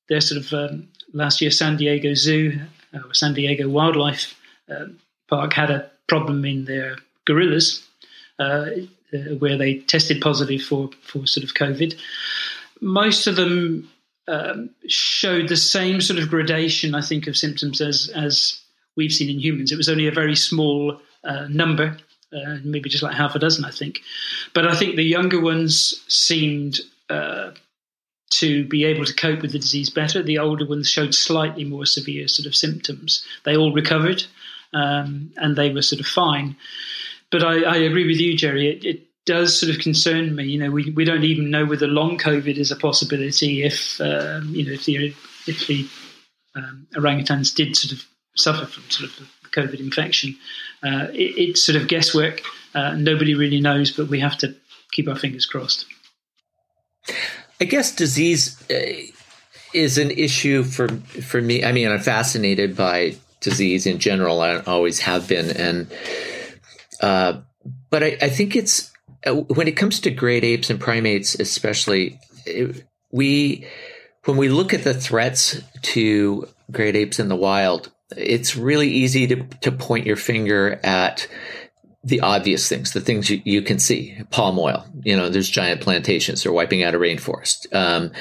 there's sort of um, last year San Diego Zoo uh, or San Diego Wildlife uh, Park had a problem in their gorillas uh, uh, where they tested positive for, for sort of COVID. Most of them um, showed the same sort of gradation, I think, of symptoms as, as we've seen in humans. It was only a very small uh, number, uh, maybe just like half a dozen, I think. But I think the younger ones seemed uh, to be able to cope with the disease better. The older ones showed slightly more severe sort of symptoms. They all recovered um, and they were sort of fine. But I, I agree with you, Jerry. It, it, does sort of concern me. You know, we, we don't even know whether long COVID is a possibility if um, you know if the if the um, orangutans did sort of suffer from sort of the COVID infection. Uh, it, it's sort of guesswork. Uh, nobody really knows, but we have to keep our fingers crossed. I guess disease uh, is an issue for for me. I mean, I'm fascinated by disease in general. I always have been, and uh, but I, I, think it's when it comes to great apes and primates, especially it, we when we look at the threats to great apes in the wild, it's really easy to to point your finger at the obvious things, the things you, you can see. Palm oil, you know, there's giant plantations. They're wiping out a rainforest. Um,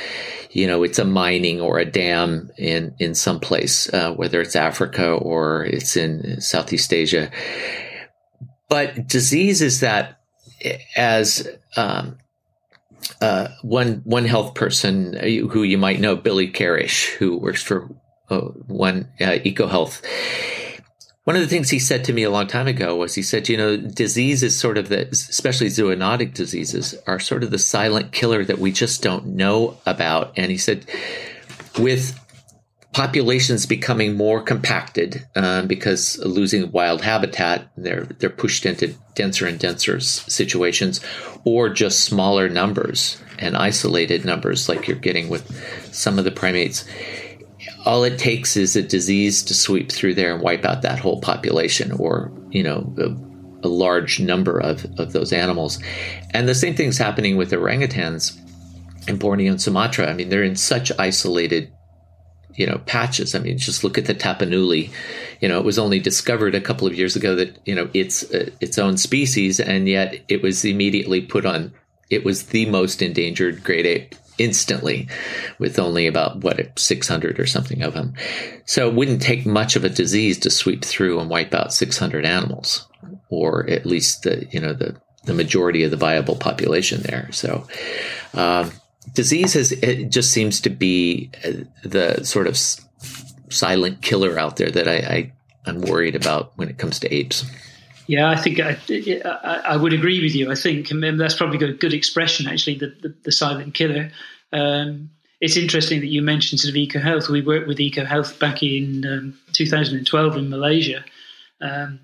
you know, it's a mining or a dam in, in some place, uh, whether it's Africa or it's in Southeast Asia. But disease is that as, um, uh, one one health person who you might know, Billy Karesh, who works for uh, one uh, EcoHealth one of the things he said to me a long time ago was he said, you know, disease is sort of the, especially zoonotic diseases are sort of the silent killer that we just don't know about. And he said, with populations becoming more compacted um, because losing wild habitat, they're they're pushed into denser and denser situations, or just smaller numbers and isolated numbers like you're getting with some of the primates. All it takes is a disease to sweep through there and wipe out that whole population or you know a, a large number of, of those animals. And the same thing's happening with orangutans in borneo and sumatra. I mean they're in such isolated you know patches. I mean just look at the tapanuli. You know it was only discovered a couple of years ago that you know it's uh, its own species and yet it was immediately put on it was the most endangered great ape instantly with only about what 600 or something of them so it wouldn't take much of a disease to sweep through and wipe out 600 animals or at least the you know the the majority of the viable population there. So um, disease has it just seems to be uh, the sort of silent killer out there that I, I i'm worried about when it comes to apes yeah, I think I, I, would agree with you. I think that's probably a good expression, actually, the, the, the silent killer. Um, it's interesting that you mentioned sort of EcoHealth. We worked with EcoHealth back in um, 2012 in Malaysia. Um,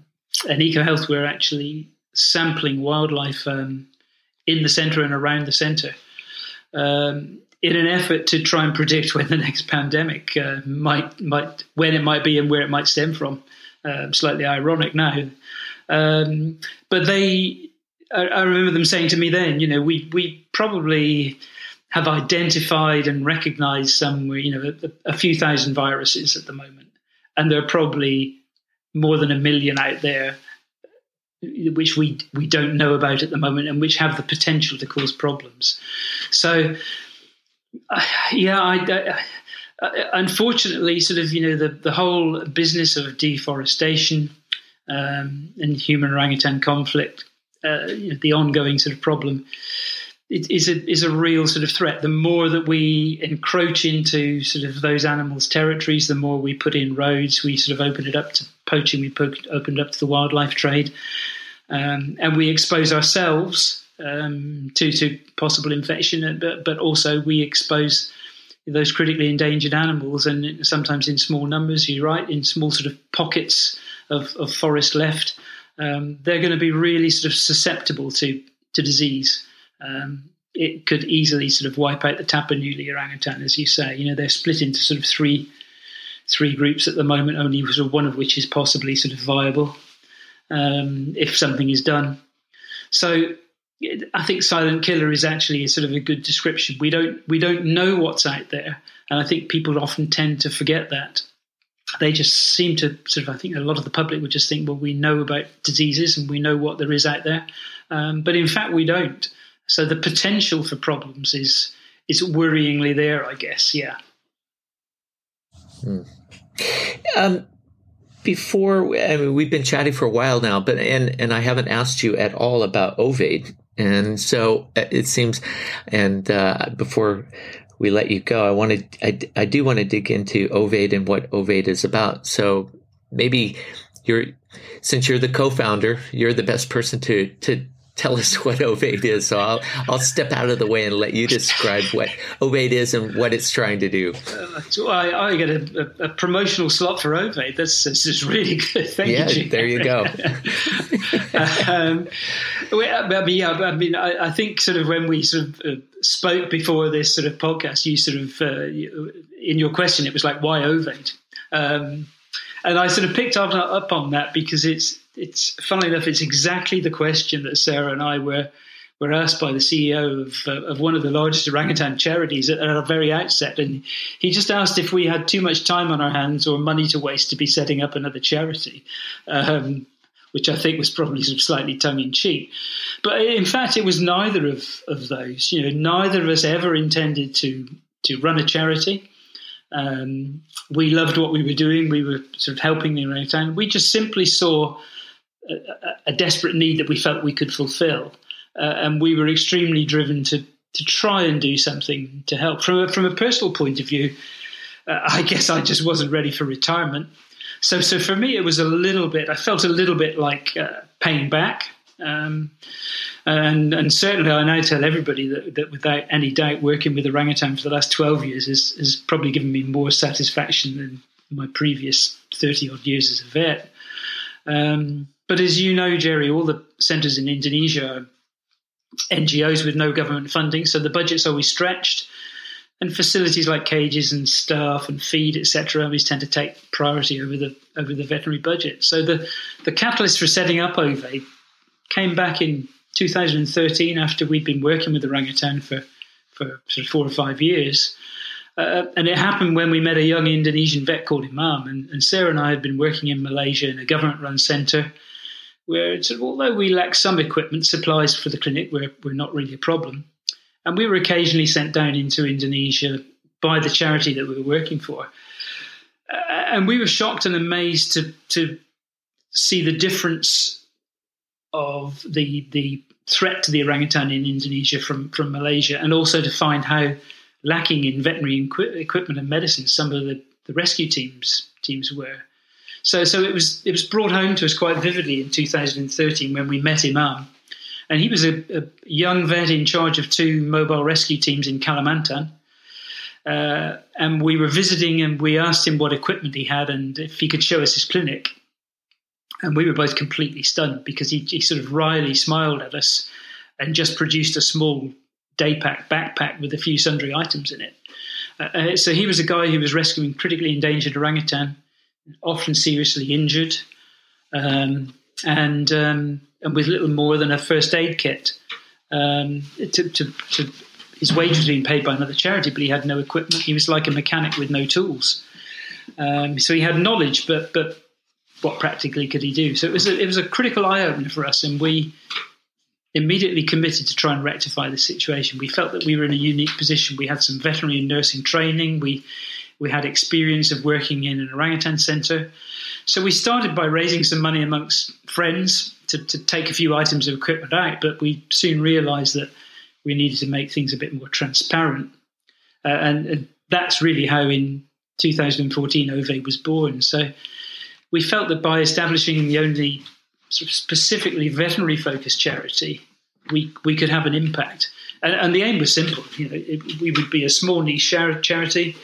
and EcoHealth were actually sampling wildlife um, in the centre and around the centre um, in an effort to try and predict when the next pandemic uh, might, might, when it might be and where it might stem from. Uh, slightly ironic now. Um, but they, I, I, remember them saying to me then, you know, we we probably have identified and recognized some, you know, a, a few thousand viruses at the moment, and there are probably more than a million out there which we we don't know about at the moment and which have the potential to cause problems. So, uh, yeah, I, uh, unfortunately, sort of you know the the whole business of deforestation um, and human orangutan conflict, uh, you know, the ongoing sort of problem, it is a is a real sort of threat. The more that we encroach into sort of those animals' territories, the more we put in roads. We sort of open it up to poaching. We put, opened up to the wildlife trade, um, and we expose ourselves um, to to possible infection. But but also we expose those critically endangered animals, and sometimes in small numbers. You're right, in small sort of pockets of, of forest left, um, they're going to be really sort of susceptible to to disease. Um, it could easily sort of wipe out the Tapanuli orangutan, as you say. You know, they're split into sort of three three groups at the moment, only sort of one of which is possibly sort of viable um, if something is done. So I think silent killer is actually sort of a good description. We don't we don't know what's out there, and I think people often tend to forget that. they just seem to sort of, I think a lot of the public would just think, well, we know about diseases and we know what there is out there. Um, but in fact, we don't. So the potential for problems is is worryingly there, I guess. Yeah. Hmm. Um, before I mean, we've been chatting for a while now, but and and I haven't asked you at all about Ovaid, and so uh, it seems. And uh, before we let you go, I wanted I, I do want to dig into Ovaid and what Ovaid is about. So maybe you're since you're the co-founder, you're the best person to to tell us what Ovaid is. So I'll I'll step out of the way and let you describe what Ovaid is and what it's trying to do. Uh, so I, I, get a, a, a, promotional slot for Ovaid. That's, this is really good. Thank yeah, you. there you go. um, I mean, yeah, I mean, I, I, think sort of when we sort of uh, spoke before this sort of podcast, you sort of uh, in your question, it was like, why Ovaid? Um, and I sort of picked up, up on that because it's it's funnily enough, it's exactly the question that Sarah and I were were asked by the CEO of uh, of one of the largest orangutan charities at, at our very outset, and he just asked if we had too much time on our hands or money to waste to be setting up another charity. Um, which I think was probably sort of slightly tongue in cheek. But in fact, it was neither of, of those. You know, neither of us ever intended to to run a charity. Um, we loved what we were doing. We were sort of helping the orangutan. We just simply saw a, a, desperate need that we felt we could fulfill, uh, and we were extremely driven to to try and do something to help. From a, from a personal point of view, uh, I guess I just wasn't ready for retirement. So so for me, it was a little bit. I felt a little bit like uh, paying back. Um, and, and certainly, I now tell everybody that, that without any doubt, working with orangutan for the last 12 years has, has probably given me more satisfaction than my previous 30 odd years as a vet. Um, but as you know, Jerry, all the centres in Indonesia are NGOs with no government funding, so the budget's always stretched. And facilities like cages and staff and feed, etc., always tend to take priority over the over the veterinary budget. So the the catalyst for setting up Ovaid came back in 2013 after we'd been working with orangutan for for sort of four or five years. Uh, and it happened when we met a young Indonesian vet called Imam. And, and Sarah and I had been working in Malaysia in a government run centre where, although we lack some equipment, supplies for the clinic were, were not really a problem. And we were occasionally sent down into Indonesia by the charity that we were working for. Uh, and we were shocked and amazed to, to see the difference of the the threat to the orangutan in Indonesia from from Malaysia, and also to find how lacking in veterinary equi- equipment and medicine some of the, the rescue teams teams were. So so it was it was brought home to us quite vividly in 2013 when we met Imam, and he was a, a young vet in charge of two mobile rescue teams in Kalimantan. Uh, and we were visiting, and we asked him what equipment he had and if he could show us his clinic. And we were both completely stunned because he, he sort of wryly smiled at us and just produced a small day pack backpack with a few sundry items in it. Uh, uh, so he was a guy who was rescuing critically endangered orangutan, often seriously injured, um, and um, and with little more than a first aid kit. Um, to, to, to, his wage was being paid by another charity, but he had no equipment. He was like a mechanic with no tools. Um, so he had knowledge, but but what practically could he do? So it was a, it was a critical eye opener for us, and we immediately committed to try and rectify the situation. We felt that we were in a unique position. We had some veterinary and nursing training. We we had experience of working in an orangutan centre. So we started by raising some money amongst friends to, to take a few items of equipment out, but we soon realised that we needed to make things a bit more transparent. Uh, and, and, that's really how in 2014 Ove was born. So we felt that by establishing the only specifically veterinary focused charity, we we could have an impact. And, and the aim was simple. You know, it, we would be a small niche charity.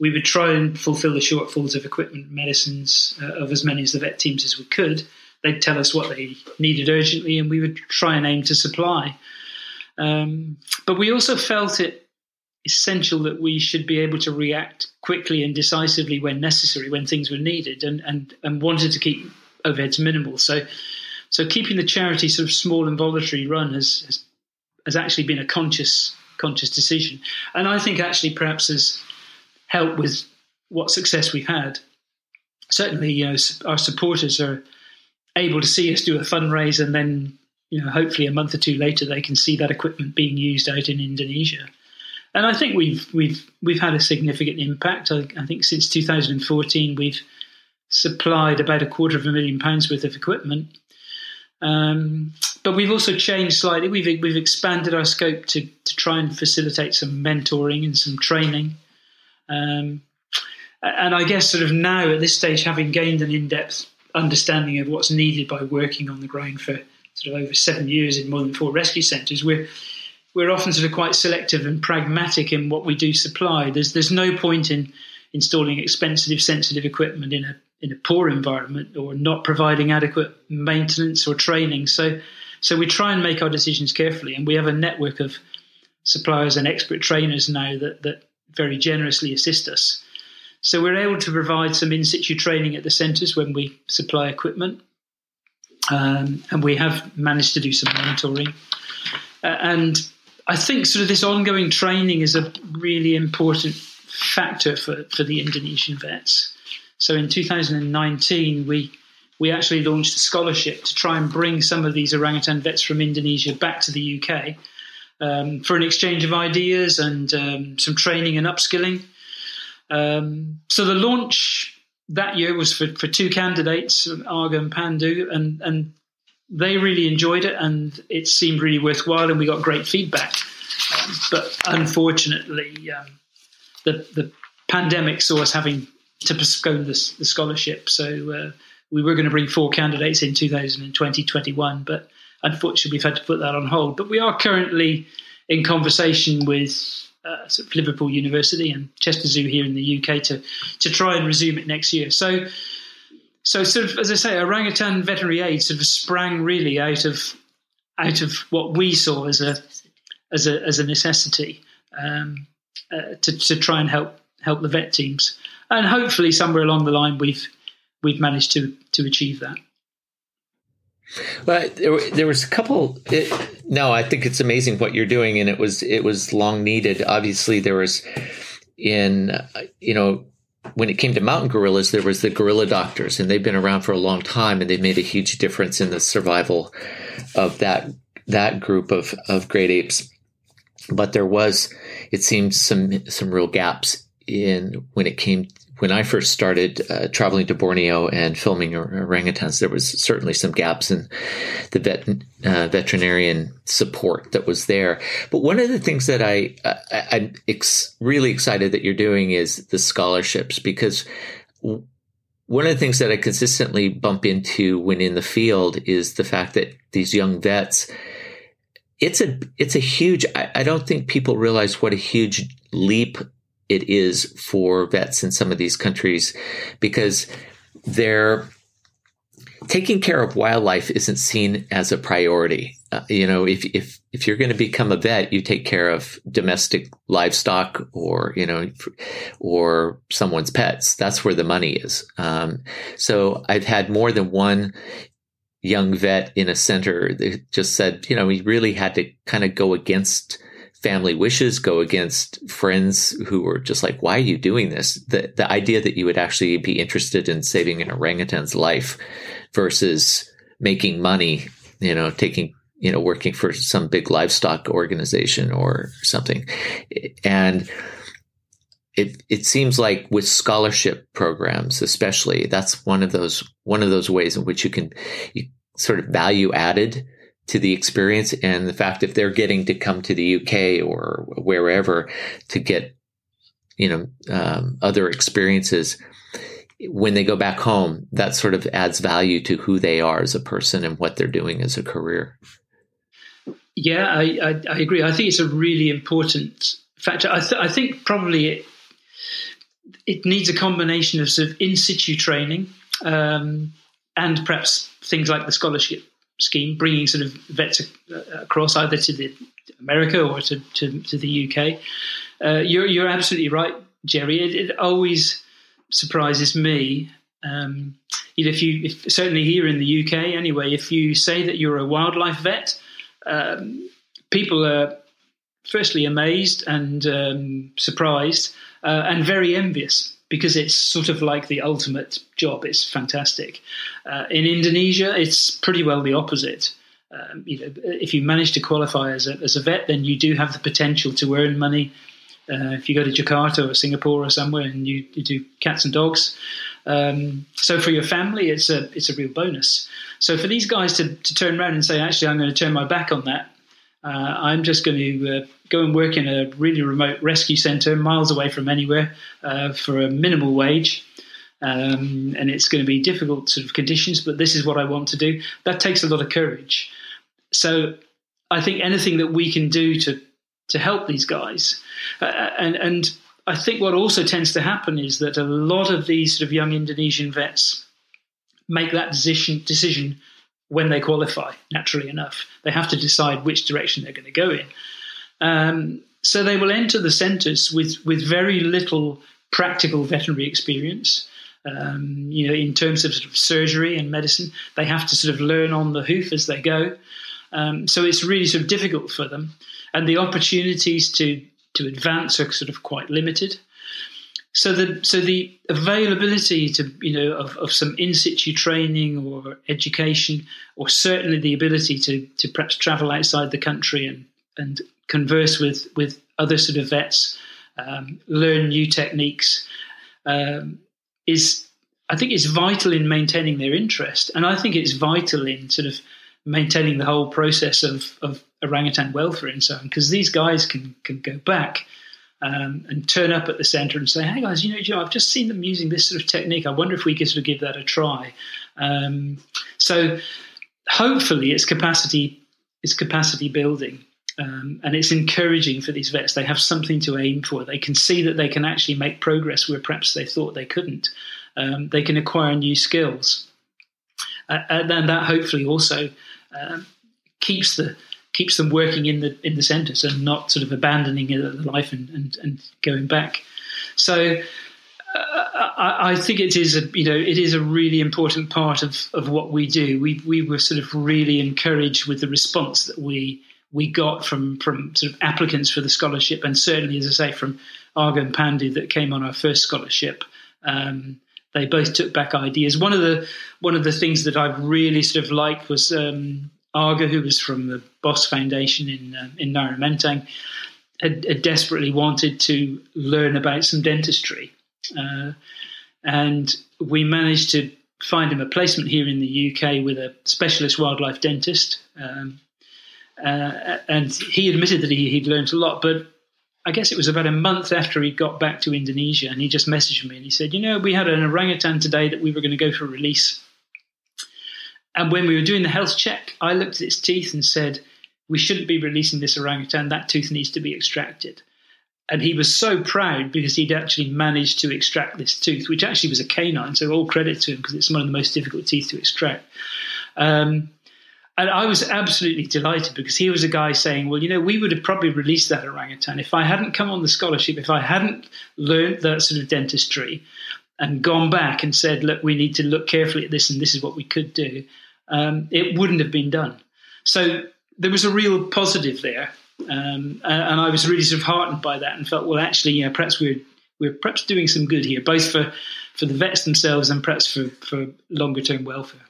We would try and fulfil the shortfalls of equipment, medicines uh, of as many of the vet teams as we could. They'd tell us what they needed urgently, and we would try and aim to supply. Um, but we also felt it essential that we should be able to react quickly and decisively when necessary, when things were needed, and and, and wanted to keep overheads minimal. So, so keeping the charity sort of small and voluntary run has, has has actually been a conscious conscious decision, and I think actually perhaps has helped with what success we've had. certainly, you know, our supporters are able to see us do a fundraise, and then you know, hopefully a month or two later, they can see that equipment being used out in Indonesia. And I think we've we've we've had a significant impact. I, I think since 2014, we've supplied about a quarter of a million pounds worth of equipment. Um, but we've also changed slightly. We've we've expanded our scope to to try and facilitate some mentoring and some training. Um, and I guess sort of now at this stage, having gained an in-depth understanding of what's needed by working on the ground for sort of over seven years in more than four rescue centres, we're we're often sort of quite selective and pragmatic in what we do supply. There's there's no point in installing expensive, sensitive equipment in a in a poor environment or not providing adequate maintenance or training. So so we try and make our decisions carefully, and we have a network of suppliers and expert trainers now that that very generously assist us. So we're able to provide some in situ training at the centres when we supply equipment, um, and we have managed to do some mentoring. Uh, and I think sort of this ongoing training is a really important factor for, for the Indonesian vets. So in 2019, we we actually launched a scholarship to try and bring some of these orangutan vets from Indonesia back to the UK um, for an exchange of ideas and um, some training and upskilling. Um, so the launch that year was for, for two candidates, Arga and Pandu, and, and they really enjoyed it and it seemed really worthwhile and we got great feedback. Um, but unfortunately, um, the, the pandemic saw us having to postpone this, the scholarship. So uh, we were going to bring four candidates in 2020 21, but unfortunately, we've had to put that on hold. But we are currently in conversation with uh, sort of Liverpool University and Chester Zoo here in the UK to to try and resume it next year. So, so sort of as I say, orangutan veterinary aid sort of sprang really out of out of what we saw as a as a as a necessity um, uh, to to try and help help the vet teams, and hopefully somewhere along the line we've we've managed to to achieve that. Well, there, there was a couple. It, no, I think it's amazing what you're doing, and it was it was long needed. Obviously, there was in you know when it came to mountain gorillas, there was the gorilla doctors, and they've been around for a long time, and they've made a huge difference in the survival of that that group of of great apes. But there was, it seemed, some some real gaps in when it came when I first started uh, traveling to Borneo and filming orangutans, there was certainly some gaps in the vet, uh, veterinarian support that was there. But one of the things that I, I am ex- really excited that you're doing is the scholarships because one of the things that I consistently bump into when in the field is the fact that these young vets it's a it's a huge I, I don't think people realize what a huge leap it is for vets in some of these countries because they're taking care of wildlife isn't seen as a priority. Uh, you know, if if if you're going to become a vet, you take care of domestic livestock or you know, or someone's pets. That's where the money is. Um, so I've had more than one young vet in a center that just said, you know, he really had to kind of go against family wishes go against friends who were just like, why are you doing this? The, the idea that you would actually be interested in saving an orangutan's life versus making money, you know, taking, you know, working for some big livestock organization or something. And it, it seems like with scholarship programs, especially, that's one of those, one of those ways in which you can, you sort of value added to the experience and the fact if they're getting to come to the UK or wherever to get, you know, um, other experiences when they go back home, that sort of adds value to who they are as a person and what they're doing as a career. Yeah, I, I, I agree. I think it's a really important factor. I, th- I think probably it, it needs a combination of sort of in situ training um, and perhaps things like the scholarship scheme, bringing sort of vets across either to the America or to, to, to the UK. Uh, you're, you're absolutely right, Jerry. It, it always surprises me. Um, if you, if, certainly here in the UK, anyway, if you say that you're a wildlife vet, um, people are firstly amazed and um, surprised uh, and very envious because it's sort of like the ultimate job. It's fantastic. Uh, in Indonesia, it's pretty well the opposite. Um, you know, if you manage to qualify as a, as a vet, then you do have the potential to earn money. Uh, if you go to Jakarta or Singapore or somewhere and you, you do cats and dogs, um, so for your family, it's a it's a real bonus. So for these guys to, to turn around and say, actually, I'm going to turn my back on that. Uh, I'm just going to uh, go and work in a really remote rescue centre, miles away from anywhere, uh, for a minimal wage. Um, and it's going to be difficult sort of conditions, but this is what I want to do. That takes a lot of courage. So I think anything that we can do to to help these guys, uh, and and I think what also tends to happen is that a lot of these sort of young Indonesian vets make that decision decision when they qualify. Naturally enough, they have to decide which direction they're going to go in. Um, so they will enter the centres with with very little practical veterinary experience. Um, you know, in terms of, sort of surgery and medicine, they have to sort of learn on the hoof as they go. Um, so it's really sort of difficult for them, and the opportunities to to advance are sort of quite limited. So the so the availability to you know of, of some in situ training or education, or certainly the ability to to perhaps travel outside the country and and converse with with other sort of vets, um, learn new techniques, um, is I think it's vital in maintaining their interest, and I think it's vital in sort of maintaining the whole process of, of orangutan welfare and so on. Because these guys can can go back um, and turn up at the centre and say, "Hey guys, you know, know, I've just seen them using this sort of technique. I wonder if we could sort of give that a try." Um, so hopefully, it's capacity it's capacity building. Um, and it's encouraging for these vets. They have something to aim for. They can see that they can actually make progress where perhaps they thought they couldn't. Um, they can acquire new skills, uh, and then that hopefully also um, keeps the keeps them working in the in the centres and not sort of abandoning the life and, and, and going back. So uh, I, I, think it is a you know it is a really important part of, of what we do. We we were sort of really encouraged with the response that we we got from from sort of applicants for the scholarship, and certainly, as I say, from Arga and Pandu that came on our first scholarship. Um, they both took back ideas. One of the one of the things that I really sort of liked was um, Arga, who was from the BOS Foundation in uh, in Nyaru Menteng, had, had, desperately wanted to learn about some dentistry, uh, and we managed to find him a placement here in the UK with a specialist wildlife dentist. Um, uh, and he admitted that he, he'd learned a lot, but I guess it was about a month after he got back to Indonesia, and he just messaged me and he said, "You know, we had an orangutan today that we were going to go for release." And when we were doing the health check, I looked at its teeth and said, We shouldn't be releasing this orangutan. That tooth needs to be extracted. And he was so proud because he'd actually managed to extract this tooth, which actually was a canine. So all credit to him because it's one of the most difficult teeth to extract. Um, and I was absolutely delighted because he was a guy saying, Well, you know, we would have probably released that orangutan if I hadn't come on the scholarship, if I hadn't learned that sort of dentistry and gone back and said, Look, we need to look carefully at this and this is what we could do um, it wouldn't have been done. So there was a real positive there, um, and I was really sort of heartened by that, and felt, well, actually, you know, perhaps we're we're perhaps doing some good here, both for for the vets themselves and perhaps for for longer term welfare.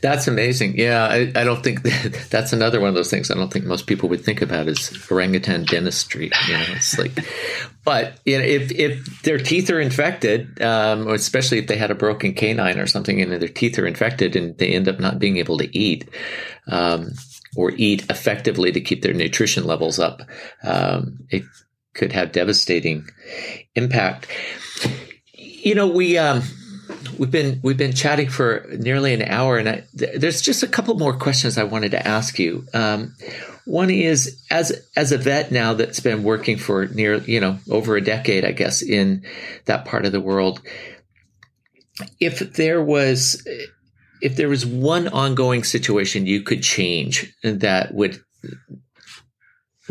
That's amazing. Yeah, I, I don't think that, that's another one of those things I don't think most people would think about is orangutan dentistry. You know, it's like, but you know, if if their teeth are infected, um, or especially if they had a broken canine or something, and their teeth are infected, and they end up not being able to eat. Um, or eat effectively to keep their nutrition levels up, um, it could have devastating impact. You know, we um, we've been we've been chatting for nearly an hour, and I, there's just a couple more questions I wanted to ask you. Um, one is as as a vet now that's been working for near you know over a decade, I guess, in that part of the world. If there was if there was one ongoing situation you could change that would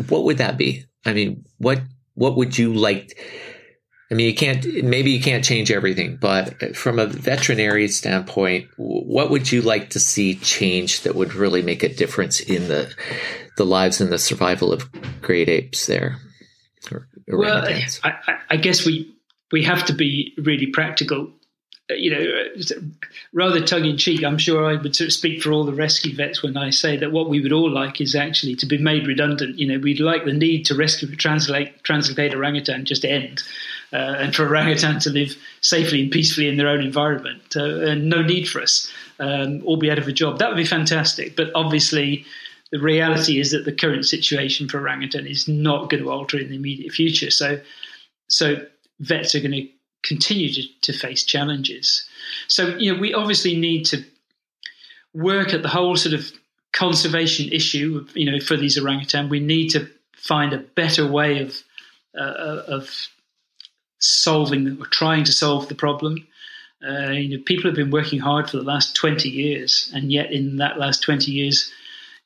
what would that be? I mean, what what would you like? I mean, you can't, maybe you can't change everything, but from a veterinary standpoint, what would you like to see change that would really make a difference in the, the lives and the survival of great apes there? Well, I, I guess we we have to be really practical uh, you know, rather tongue in cheek, I'm sure I would sort of speak for all the rescue vets when I say that what we would all like is actually to be made redundant. You know, we'd like the need to rescue translate translocate orangutan just end, uh, and for orangutan to live safely and peacefully in their own environment, uh, and no need for us, um, all be out of a job. That would be fantastic. But obviously, the reality is that the current situation for orangutan is not going to alter in the immediate future. So, so vets are going to continue to, to face challenges. So, you know, we obviously need to work at the whole sort of conservation issue, you know, for these orangutan. We need to find a better way of uh, of solving or trying to solve the problem. Uh, you know, people have been working hard for the last 20 years, and yet in that last 20 years,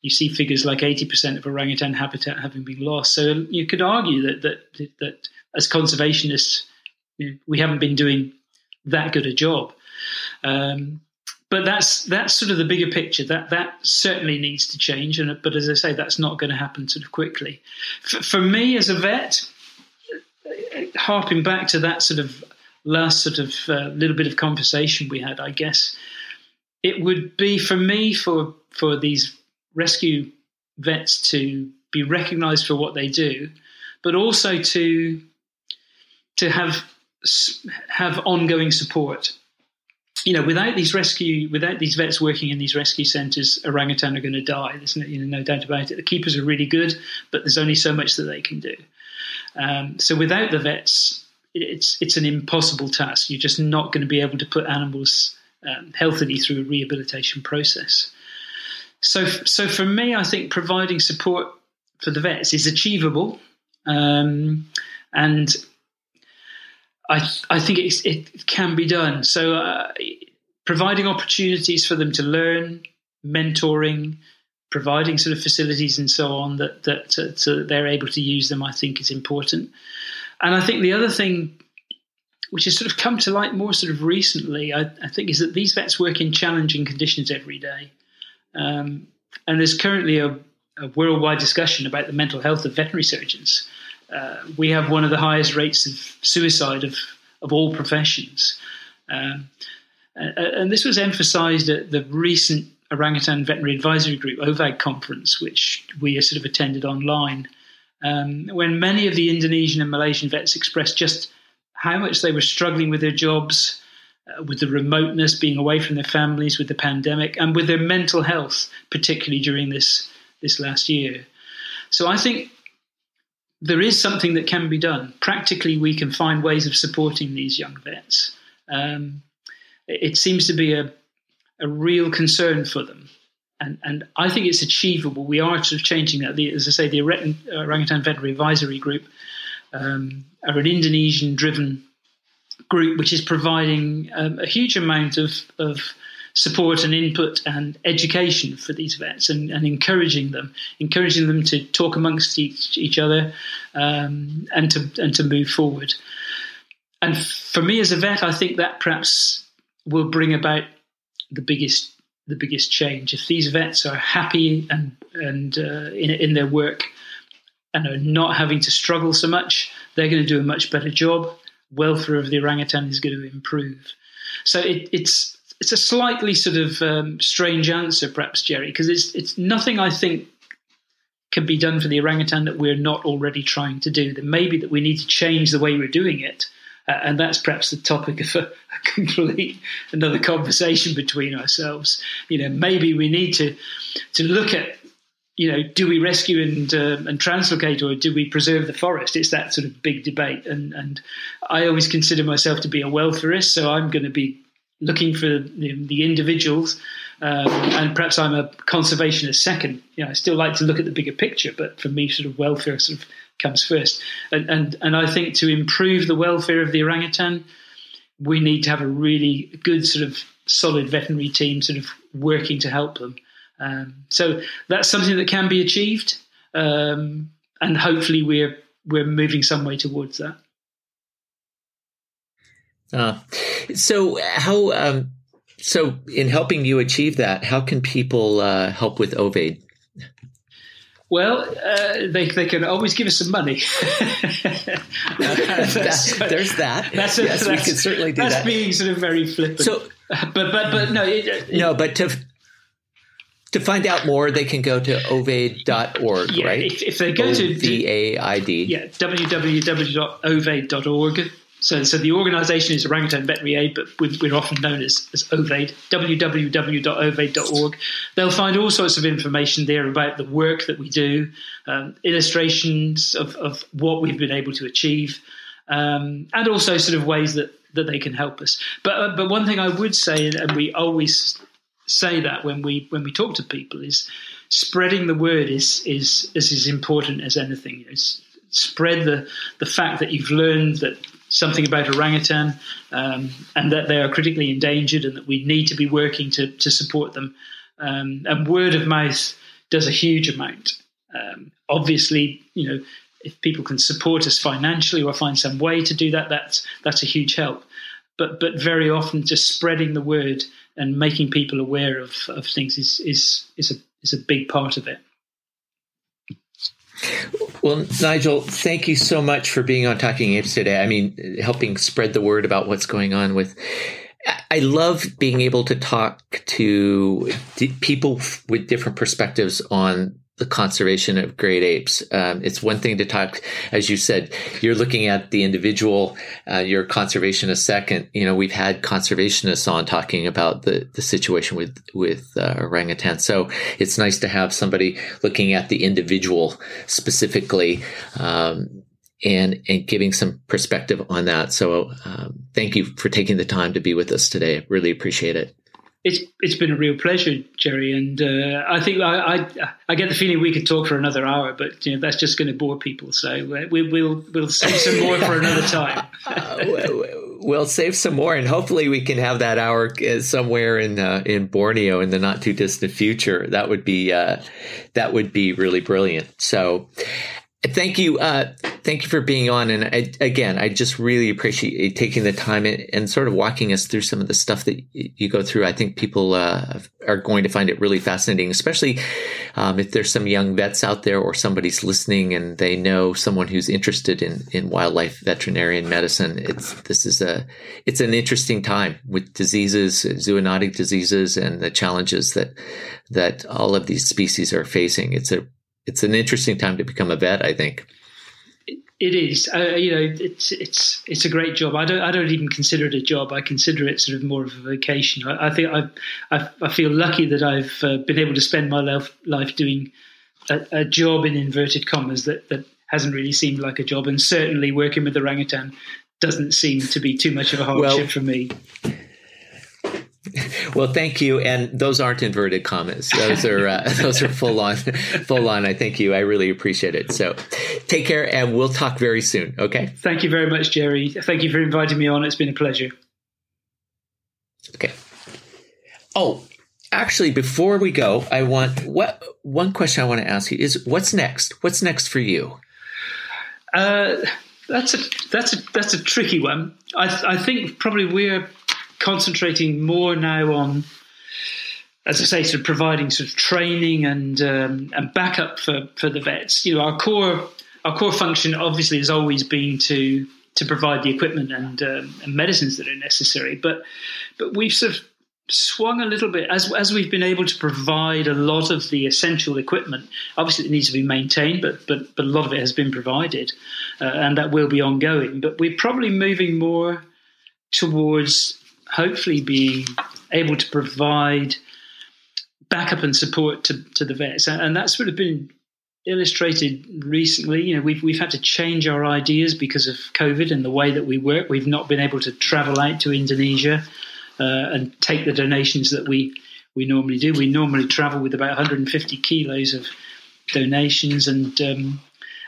you see figures like 80% of orangutan habitat having been lost. So you could argue that that that as conservationists, we haven't been doing that good a job. Um, but that's that's sort of the bigger picture. That that certainly needs to change. And but as I say, that's not going to happen sort of quickly. For, for me as a vet, harping back to that sort of last sort of uh, little bit of conversation we had, I guess it would be for me for for these rescue vets to be recognised for what they do, but also to to have have ongoing support. You know, without these rescue, without these vets working in these rescue centres, orangutan are going to die. There's no, you know, no doubt about it. The keepers are really good, but there's only so much that they can do. Um, so without the vets, it's it's an impossible task. You're just not going to be able to put animals um, healthily through a rehabilitation process. So, so for me, I think providing support for the vets is achievable, um, and I, I think it can be done. So, uh, providing opportunities for them to learn, mentoring, providing sort of facilities and so on that that so they're able to use them, I think is important. And I think the other thing, which has sort of come to light more sort of recently, I, I think, is that these vets work in challenging conditions every day. Um, and there's currently a, a worldwide discussion about the mental health of veterinary surgeons uh, we have one of the highest rates of suicide of, of all professions. Um, and this was emphasized at the recent Orangutan Veterinary Advisory Group, OVAG conference, which we sort of attended online, um, when many of the Indonesian and Malaysian vets expressed just how much they were struggling with their jobs, uh, with the remoteness, being away from their families, with the pandemic, and with their mental health, particularly during this, this last year. So I think there is something that can be done. Practically, we can find ways of supporting these young vets. Um, it seems to be a, a real concern for them. And, and I think it's achievable. We are sort of changing that. The, as I say, the Orangutan Veterinary Advisory Group um, are an Indonesian driven group which is providing um, a huge amount of, of support and input and education for these vets and, and encouraging them, encouraging them to talk amongst each, each other um, and to and to move forward. And for me as a vet, I think that perhaps will bring about the biggest the biggest change. If these vets are happy and and uh, in in their work and are not having to struggle so much, they're going to do a much better job. Welfare of the orangutan is going to improve. So it, it's it's a slightly sort of um, strange answer, perhaps, Jerry, because it's it's nothing I think can be done for the orangutan that we're not already trying to do. Then maybe that we need to change the way we're doing it, and that's perhaps the topic of a, a, complete another conversation between ourselves. You know, maybe we need to to look at. You know, do we rescue and uh, and translocate, or do we preserve the forest? It's that sort of big debate, and and I always consider myself to be a welfarist, so I'm going to be looking for the, the individuals, um, and perhaps I'm a conservationist second. You know, I still like to look at the bigger picture, but for me, sort of welfare sort of comes first. And and and I think to improve the welfare of the orangutan, we need to have a really good sort of solid veterinary team, sort of working to help them. Um, so that's something that can be achieved, um, and hopefully we're we're moving some way towards that. Uh, so how um, so in helping you achieve that, how can people uh, help with Ovaid? Well, uh, they, they can always give us some money. that, there's that. That's a, yes, we can certainly do that's that. That's being sort of very flippant. So, but but but no, it, it, no. But to to find out more, they can go to ovaid.org, yeah, right? If, if they go O-V-A-I-D. to V-A-I-D. Yeah, www.ovaid.org. So, so the organisation is Orangutan Veterinary Aid, but we're often known as, as OVAID, www.ovaid.org. They'll find all sorts of information there about the work that we do, um, illustrations of, of what we've been able to achieve, um, and also sort of ways that, that they can help us. But, uh, but one thing I would say, and we always say that when we when we talk to people, is spreading the word is is, is as important as anything. Spread the the fact that you've learned that something about orangutan um, and that they are critically endangered and that we need to be working to, to support them. Um, and word of mouth does a huge amount. Um, obviously, you know, if people can support us financially or find some way to do that, that's that's a huge help. But but very often, just spreading the word and making people aware of, of things is is is a is a big part of it. Well, Nigel, thank you so much for being on Talking Apes today. I mean, helping spread the word about what's going on with. I love being able to talk to people with different perspectives on the conservation of great apes. Um, it's one thing to talk, as you said, you're looking at the individual, uh, your conservationist second. You know, we've had conservationists on talking about the, the situation with, with uh, orangutan. So it's nice to have somebody looking at the individual specifically. Um, and and giving some perspective on that. So, um, thank you for taking the time to be with us today. Really appreciate it it's it's been a real pleasure, Jerry, and uh, I think I, I, I get the feeling we could talk for another hour, but you know that's just going to bore people. So uh, we, will we'll save some more for another time. we'll save some more, and hopefully we can have that hour uh, somewhere in uh, in Borneo in the not too distant future. That would be uh, that would be really brilliant. So Thank you. Uh, thank you for being on. And I, again, I just really appreciate taking the time and, and, sort of walking us through some of the stuff that you go through. I think people uh, are going to find it really fascinating, especially um, if there's some young vets out there or somebody's listening and they know someone who's interested in, in wildlife veterinarian medicine. It's this is a it's an interesting time with diseases, zoonotic diseases, and the challenges that that all of these species are facing. It's a it's an interesting time to become a vet. I think it is. Uh, you know, it's it's it's a great job. I don't I don't even consider it a job. I consider it sort of more of a vocation. I, I think I, I, I feel lucky that I've uh, been able to spend my life life doing a, a, job in inverted commas that that hasn't really seemed like a job, and certainly working with orangutan doesn't seem to be too much of a hardship well, for me. Well, thank you. And those aren't inverted commas; those are uh, those are full on, full on. I thank you. I really appreciate it. So, take care, and we'll talk very soon. Okay. Thank you very much, Jerry. Thank you for inviting me on. It's been a pleasure. Okay. Oh, actually, before we go, I want what one question I want to ask you is what's next? What's next for you? Uh, that's a that's a that's a tricky one. I, I think probably we're concentrating more now on, as I say, sort of providing sort of training and um, and backup for for the vets. You know, our core our core function obviously has always been to to provide the equipment and, um, and medicines that are necessary, but but we've sort of swung a little bit as as we've been able to provide a lot of the essential equipment. Obviously, it needs to be maintained, but but but a lot of it has been provided, uh, and that will be ongoing. But we're probably moving more towards hopefully being able to provide backup and support to, to the vets. And that's sort of been illustrated recently. You know, we've we've had to change our ideas because of COVID and the way that we work. We've not been able to travel out to Indonesia uh, and take the donations that we we normally do. We normally travel with about 150 kilos of donations and um,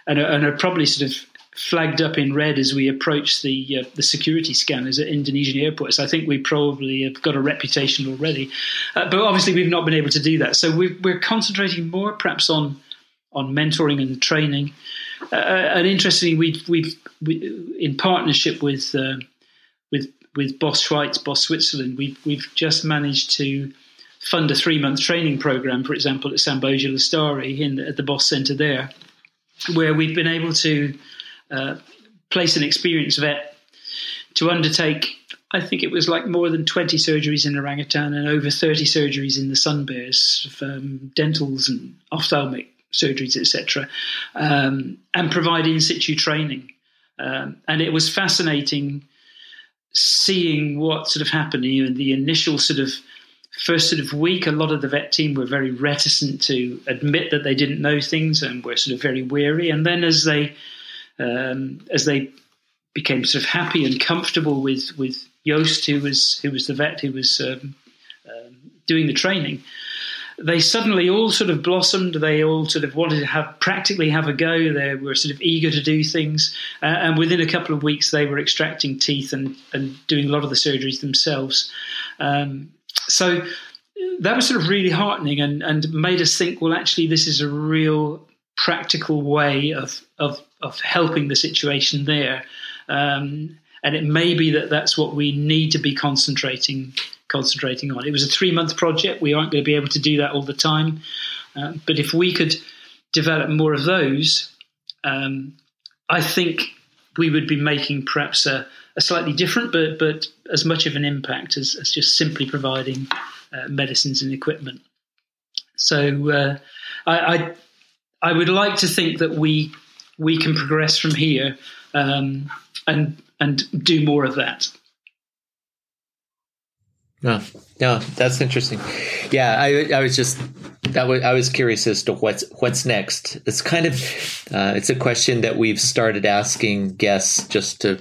and, are, and are probably sort of flagged up in red as we approach the uh, the security scanners at Indonesian airports. I think we probably have got a reputation already, uh, but obviously we've not been able to do that. So we are concentrating more, perhaps, on on mentoring and training. Uh, uh, and interestingly, we've we've we, in partnership with uh, with with BOS Schweiz, BOS Switzerland, we've we've just managed to fund a three month training program, for example, at Samboja Lestari in the, at the BOS Centre there, where we've been able to uh, place an experienced vet to undertake. I think it was like more than 20 surgeries in orangutan and over 30 surgeries in the sun bears, um, dentals and ophthalmic surgeries, etc., um, and provide in situ training. Um, and it was fascinating seeing what sort of happened. You know, the initial sort of first sort of week, a lot of the vet team were very reticent to admit that they didn't know things and were sort of very weary. And then as they um, as they became sort of happy and comfortable with with Joost, who was who was the vet who was um, um, doing the training, they suddenly all sort of blossomed. They all sort of wanted to have practically have a go. They were sort of eager to do things, uh, and within a couple of weeks, they were extracting teeth and and doing a lot of the surgeries themselves. Um, so that was sort of really heartening and, and made us think, well, actually, this is a real practical way of of, of helping the situation there. Um, and it may be that that's what we need to be concentrating concentrating on. It was a three month project. We aren't going to be able to do that all the time, uh, but if we could develop more of those, um, I think we would be making perhaps a, a, slightly different, but but as much of an impact as, as just simply providing uh, medicines and equipment. So uh, I, I, I would like to think that we we can progress from here um, and and do more of that. No, no, that's interesting. Yeah, I, I was just that was I was curious as to what's what's next. It's kind of uh, it's a question that we've started asking guests just to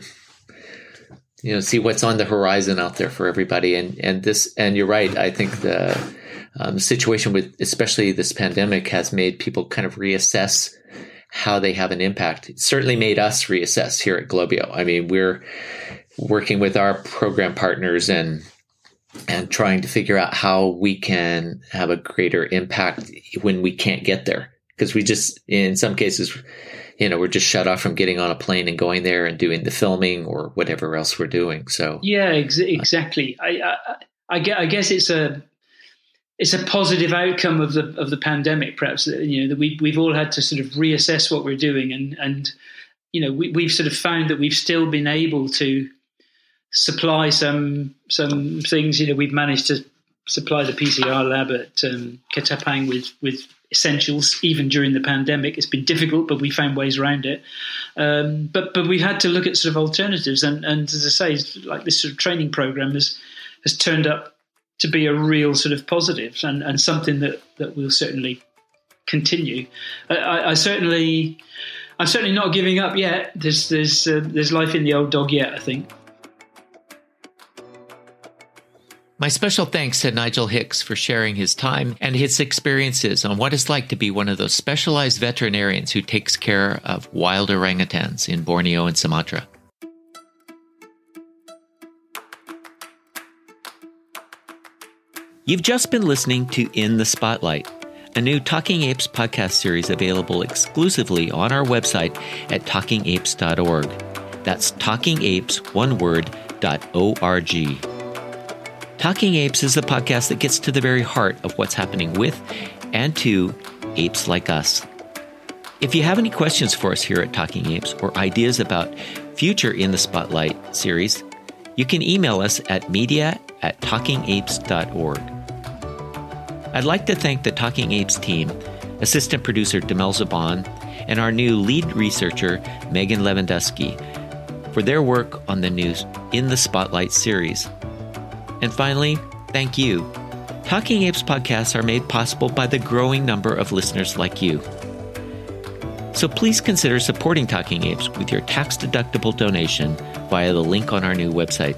you know see what's on the horizon out there for everybody. And and this and you're right. I think the um, situation with especially this pandemic has made people kind of reassess how they have an impact. It certainly made us reassess here at Globio. I mean, we're working with our program partners and and trying to figure out how we can have a greater impact when we can't get there because we just in some cases you know we're just shut off from getting on a plane and going there and doing the filming or whatever else we're doing so yeah ex- exactly I, I, I, I guess it's a it's a positive outcome of the of the pandemic perhaps that you know that we we've all had to sort of reassess what we're doing and and you know we, we've sort of found that we've still been able to supply some some things. You know, we've managed to supply the PCR lab at um, Ketapang with with essentials even during the pandemic. It's been difficult, but we found ways around it. Um, but but we've had to look at sort of alternatives, and and as I say, like this sort of training program has has turned up to be a real sort of positive and, and something that that will certainly continue. I, I certainly. I'm certainly not giving up yet. There's there's uh, there's life in the old dog yet. I think. My special thanks to Nigel Hicks for sharing his time and his experiences on what it's like to be one of those specialized veterinarians who takes care of wild orangutans in Borneo and Sumatra. You've just been listening to In the Spotlight, a new Talking Apes podcast series available exclusively on our website at talkingapes.org. That's talkingapes, one word, dot O-R-G. Talking Apes is the podcast that gets to the very heart of what's happening with and to apes like us. If you have any questions for us here at Talking Apes or ideas about future In the Spotlight series, you can email us at media at talkingapes.org. I'd like to thank the Talking Apes team, assistant producer Demel Zaban, and our new lead researcher, Megan Lewandowski, for their work on the news In the Spotlight series. And finally, thank you. Talking Apes podcasts are made possible by the growing number of listeners like you. So please consider supporting Talking Apes with your tax deductible donation via the link on our new website.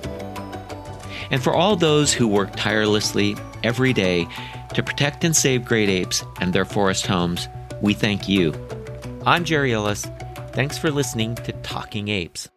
And for all those who work tirelessly every day to protect and save great apes and their forest homes, we thank you. I'm Jerry Ellis. Thanks for listening to Talking Apes.